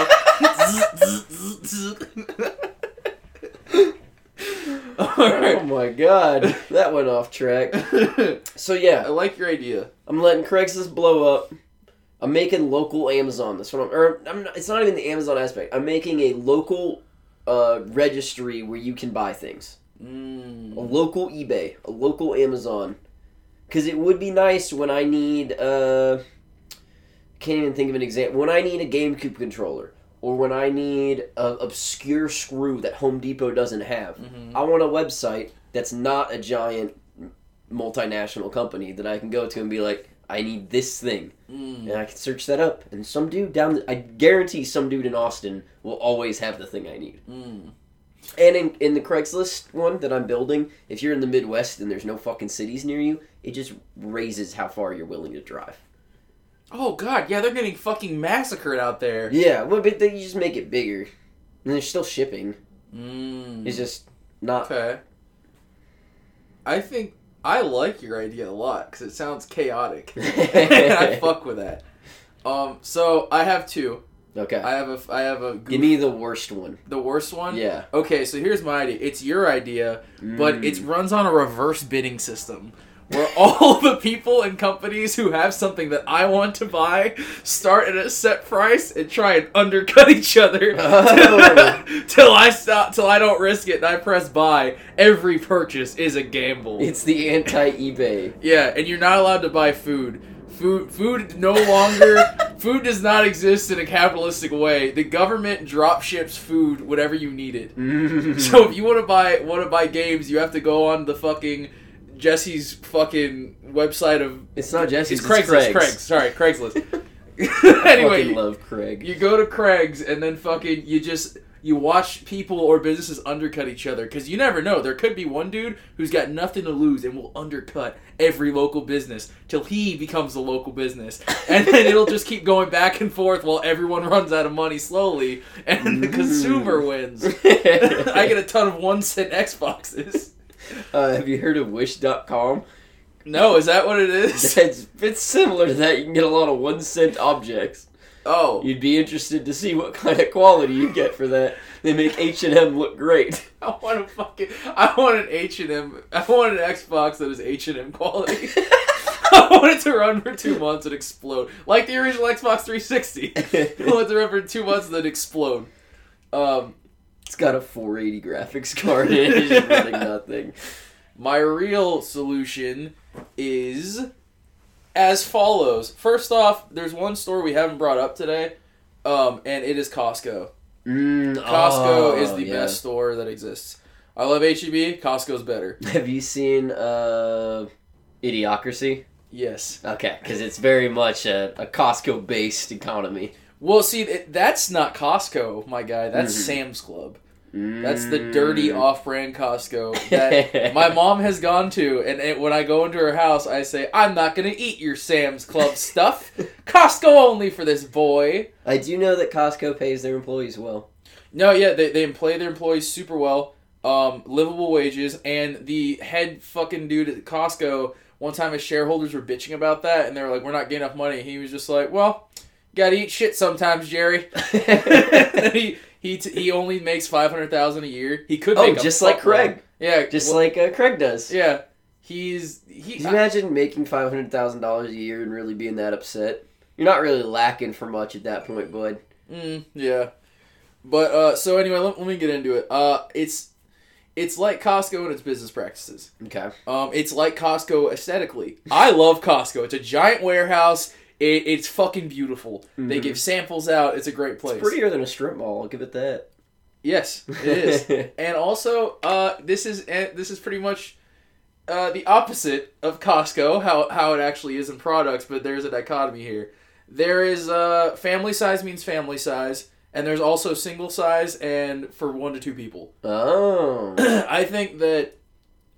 *laughs*
Oh my god, that went off track. *laughs* So yeah, I
like your idea.
I'm letting Craigslist blow up. I'm making local Amazon. That's what I'm. Or I'm not, it's not even the Amazon aspect. I'm making a local uh, registry where you can buy things. a
Mm.
local eBay, a local Amazon. Because it would be nice when I need, uh, can't even think of an example. When I need a GameCube controller, or when I need an obscure screw that Home Depot doesn't have,
Mhm.
I want a website that's not a giant multinational company that I can go to and be like, I need this thing,
Mm.
and I can search that up, and some dude down, the, I guarantee some dude in Austin will always have the thing I need.
Mm.
And in, in the Craigslist one that I'm building, if you're in the Midwest and there's no fucking cities near you, it just raises how far you're willing to drive.
Oh god, yeah, they're getting fucking massacred out there.
Yeah, well, but then you just make it bigger. And they're still shipping.
Mm.
It's just not.
Okay. I think I like your idea a lot because it sounds chaotic. *laughs* and I *laughs* fuck with that. Um, so I have two.
Okay.
I have a, I have a. Goof,
Give me the worst one.
the worst one.
Yeah.
Okay, so here's my idea. It's your idea, but
Mm.
it runs on a reverse bidding system. Where *laughs* all the people and companies who have something that I want to buy start at a set price and try and undercut *laughs* each other
Oh. *laughs*
till I stop, till I don't risk it and I press buy. Every purchase is a gamble.
It's the anti eBay.
Yeah, and you're not allowed to buy food. Food, food no longer. food does not exist in a capitalistic way. The government drop ships food whenever you need it. Mm. So if you want to buy want to buy games, you have to go on the fucking Jesse's fucking website of
it's not Jesse's.
it's Craigslist.
Craig's.
Craig's. Sorry, *laughs* Craigslist. *laughs* Anyway,
fucking love Craig.
you go to Craig's and then fucking you just you watch people or businesses undercut each other because you never know. There could be one dude who's got nothing to lose and will undercut every local business till he becomes a local business, *laughs* and then it'll just keep going back and forth while everyone runs out of money slowly, and the consumer mm. wins. I get a ton of one cent Xboxes. *laughs*
uh, have you heard of Wish.com?
No, is that what it is? *laughs*
It's, it's similar to that. You can get a lot of one cent objects.
Oh,
You'd be interested to see what kind of quality you get for that. They make H and M look great. *laughs*
I want a fucking. I want an H and M. I want an Xbox that is H and M quality. I want it to run for two months and explode, like the original Xbox 360. I want it to run for two months and then explode. Um,
It's got a 480 graphics card and it's running *laughs* nothing.
my real solution is as follows. First off, there's one store we haven't brought up today, um, and it is Costco.
Mm,
Costco is
oh,
the
yeah.
best store that exists. I love HEB. Costco's better. *laughs*
Have you seen uh, Idiocracy?
Yes.
Okay, because it's very much a, a Costco based economy.
Well, see, that's not Costco, my guy. That's
Mhm.
Sam's Club. That's the dirty
Mm.
off-brand Costco that *laughs* my mom has gone to, and it, when I go into her house, I say, "I'm not gonna eat your Sam's Club stuff. *laughs* Costco only for this boy."
I do know that Costco pays their employees well.
No, yeah, they they employ their employees super well, um, livable wages, and the head fucking dude at Costco. One time, his shareholders were bitching about that, and they were like, "We're not getting enough money." He was just like, "Well, gotta eat shit sometimes, Jerry." *laughs* *laughs* he he t- he only makes five hundred thousand a year. He could
oh,
make a
just like. Craig.
Yeah,
Just
well,
like uh, Craig does.
yeah. He's he.
Can you imagine making five hundred thousand dollars a year and really being that upset? You're not really lacking for much at that point, bud.
Mm, yeah. But uh, so anyway, let, let me get into it. Uh, it's it's like Costco and its business practices.
Okay.
Um, it's like Costco aesthetically. I love Costco. It's a giant warehouse. It, it's fucking beautiful. They
Mhm.
give samples out. It's a great place.
It's prettier than a strip mall. I'll give it that.
Yes, it is. *laughs* and also, uh, this is eh, this is pretty much uh, the opposite of Costco. How how it actually is in products, but there's a dichotomy here. There is uh, family size means family size, and there's also single size and for one to two people. *clears throat*
oh. *clears throat*
I think that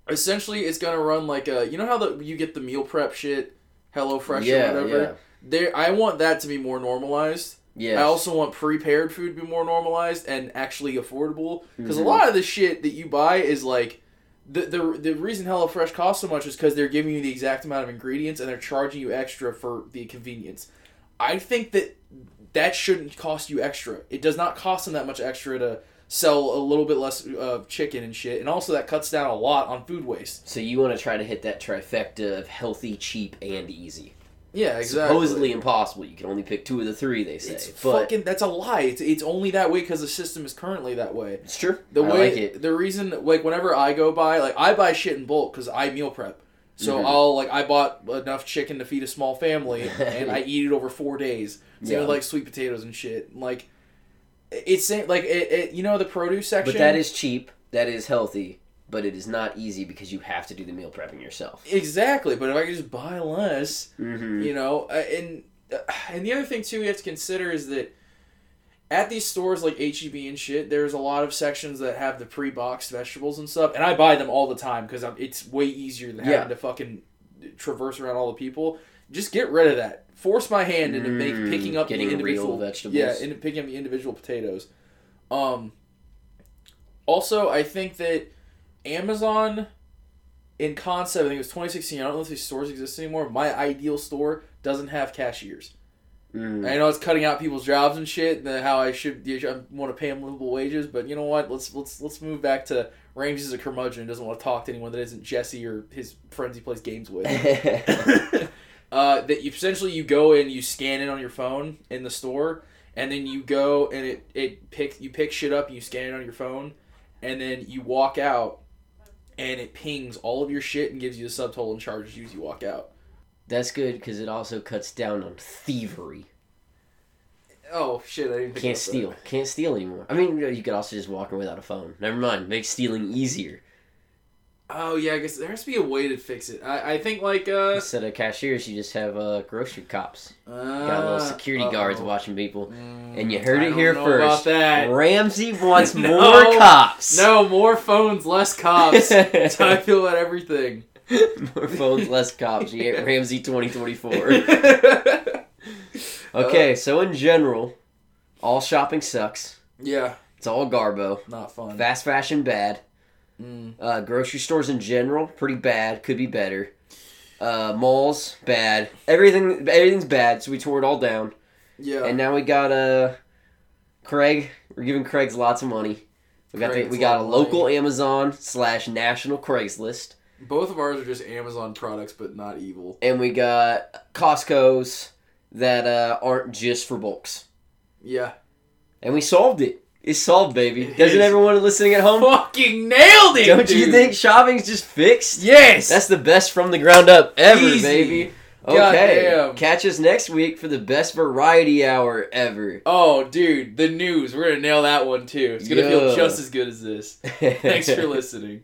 essentially it's gonna run like a you know how the you get the meal prep shit, Hello Fresh
yeah,
or whatever.
yeah.
There, I want that to be more normalized.
Yes.
I also want prepared food to be more normalized and actually affordable because
Mhm.
a lot of the shit that you buy is like the the the reason HelloFresh costs so much is because they're giving you the exact amount of ingredients and they're charging you extra for the convenience. I think that that shouldn't cost you extra. It does not cost them that much extra to sell a little bit less uh, chicken and shit, and also that cuts down a lot on food waste.
So you want to try to hit that trifecta of healthy, cheap, and easy.
Yeah, exactly.
Supposedly impossible. You can only pick two of the three. They say,
it's
but
fucking that's a lie. It's it's only that way because the system is currently that way.
it's true.
The
I
way
like it.
the reason like whenever I go buy like I buy shit in bulk because I meal prep. So
Mhm.
I'll like I bought enough chicken to feed a small family *laughs* and I eat it over four days. Same
Yeah.
with like sweet potatoes and shit. Like it's like it, it you know the produce section.
But that is cheap. That is healthy. But it is not easy because you have to do the meal prepping yourself.
exactly. But if I could just buy less,
Mm-hmm.
you know, uh, and uh, and the other thing too you have to consider is that at these stores like HEB and shit, there's a lot of sections that have the pre-boxed vegetables and stuff, and I buy them all the time because it's way easier than having
Yeah.
to fucking traverse around all the people. Just get rid of that. Force my hand into make
Mm,
picking up
getting
the individual
real vegetables.
Yeah, into picking up the individual potatoes. Um. Also, I think that Amazon, in concept, I think it was 2016. I don't know if these stores exist anymore. My ideal store doesn't have cashiers.
Mm.
I know it's cutting out people's jobs and shit. And how I should I want to pay them livable wages, but you know what? Let's let's let's move back to Ramsey's a curmudgeon and doesn't want to talk to anyone that isn't Jesse or his friends he plays games with. *laughs* *laughs* uh, that you essentially you go in, you scan it on your phone in the store, and then you go and it it pick you pick shit up and you scan it on your phone, and then you walk out, and it pings all of your shit and gives you the subtotal and charges you as you walk out.
That's good because it also cuts down on thievery.
Oh shit! I didn't
Can't
about that.
steal. Can't steal anymore. I mean, you could also just walk in without a phone. Never mind. Make stealing easier.
Oh yeah, I guess there has to be a way to fix it. I, I think like uh,
Instead of cashiers, you just have uh, grocery cops.
uh
Got little security guards
uh-oh.
watching people.
Mm,
And you heard
I
it here first.
About that.
Ramsey *laughs* wants
No.
more cops.
No, more phones, less cops. That's *laughs* how I feel about everything.
more phones, less cops. You get *laughs* Ramsey 2024. Okay, so in general, all shopping sucks.
yeah,
It's all garbo.
not fun.
Fast fashion bad.
Mm.
Uh, grocery stores in general pretty bad. Could be better. Uh, malls bad. Everything everything's bad. So we tore it all down.
Yeah,
And now we got uh, Craig. We're giving Craig's lots of money. We got the, we got a
of money.
local Amazon slash national Craigslist,
both of ours are just Amazon products, but not evil.
and we got Costco's that uh, aren't just for bulks.
Yeah,
And we solved it. It's solved, baby. Doesn't
is.
everyone listening at home?
fucking nailed it.
Don't you think shopping's just fixed?
Yes.
That's the best from the ground up ever,
Easy.
baby. Okay.
Goddamn.
Catch us next week for the best variety hour ever.
oh, dude, the news. We're gonna nail that one too. It's gonna
Yeah.
feel just as good as this. Thanks for *laughs* listening.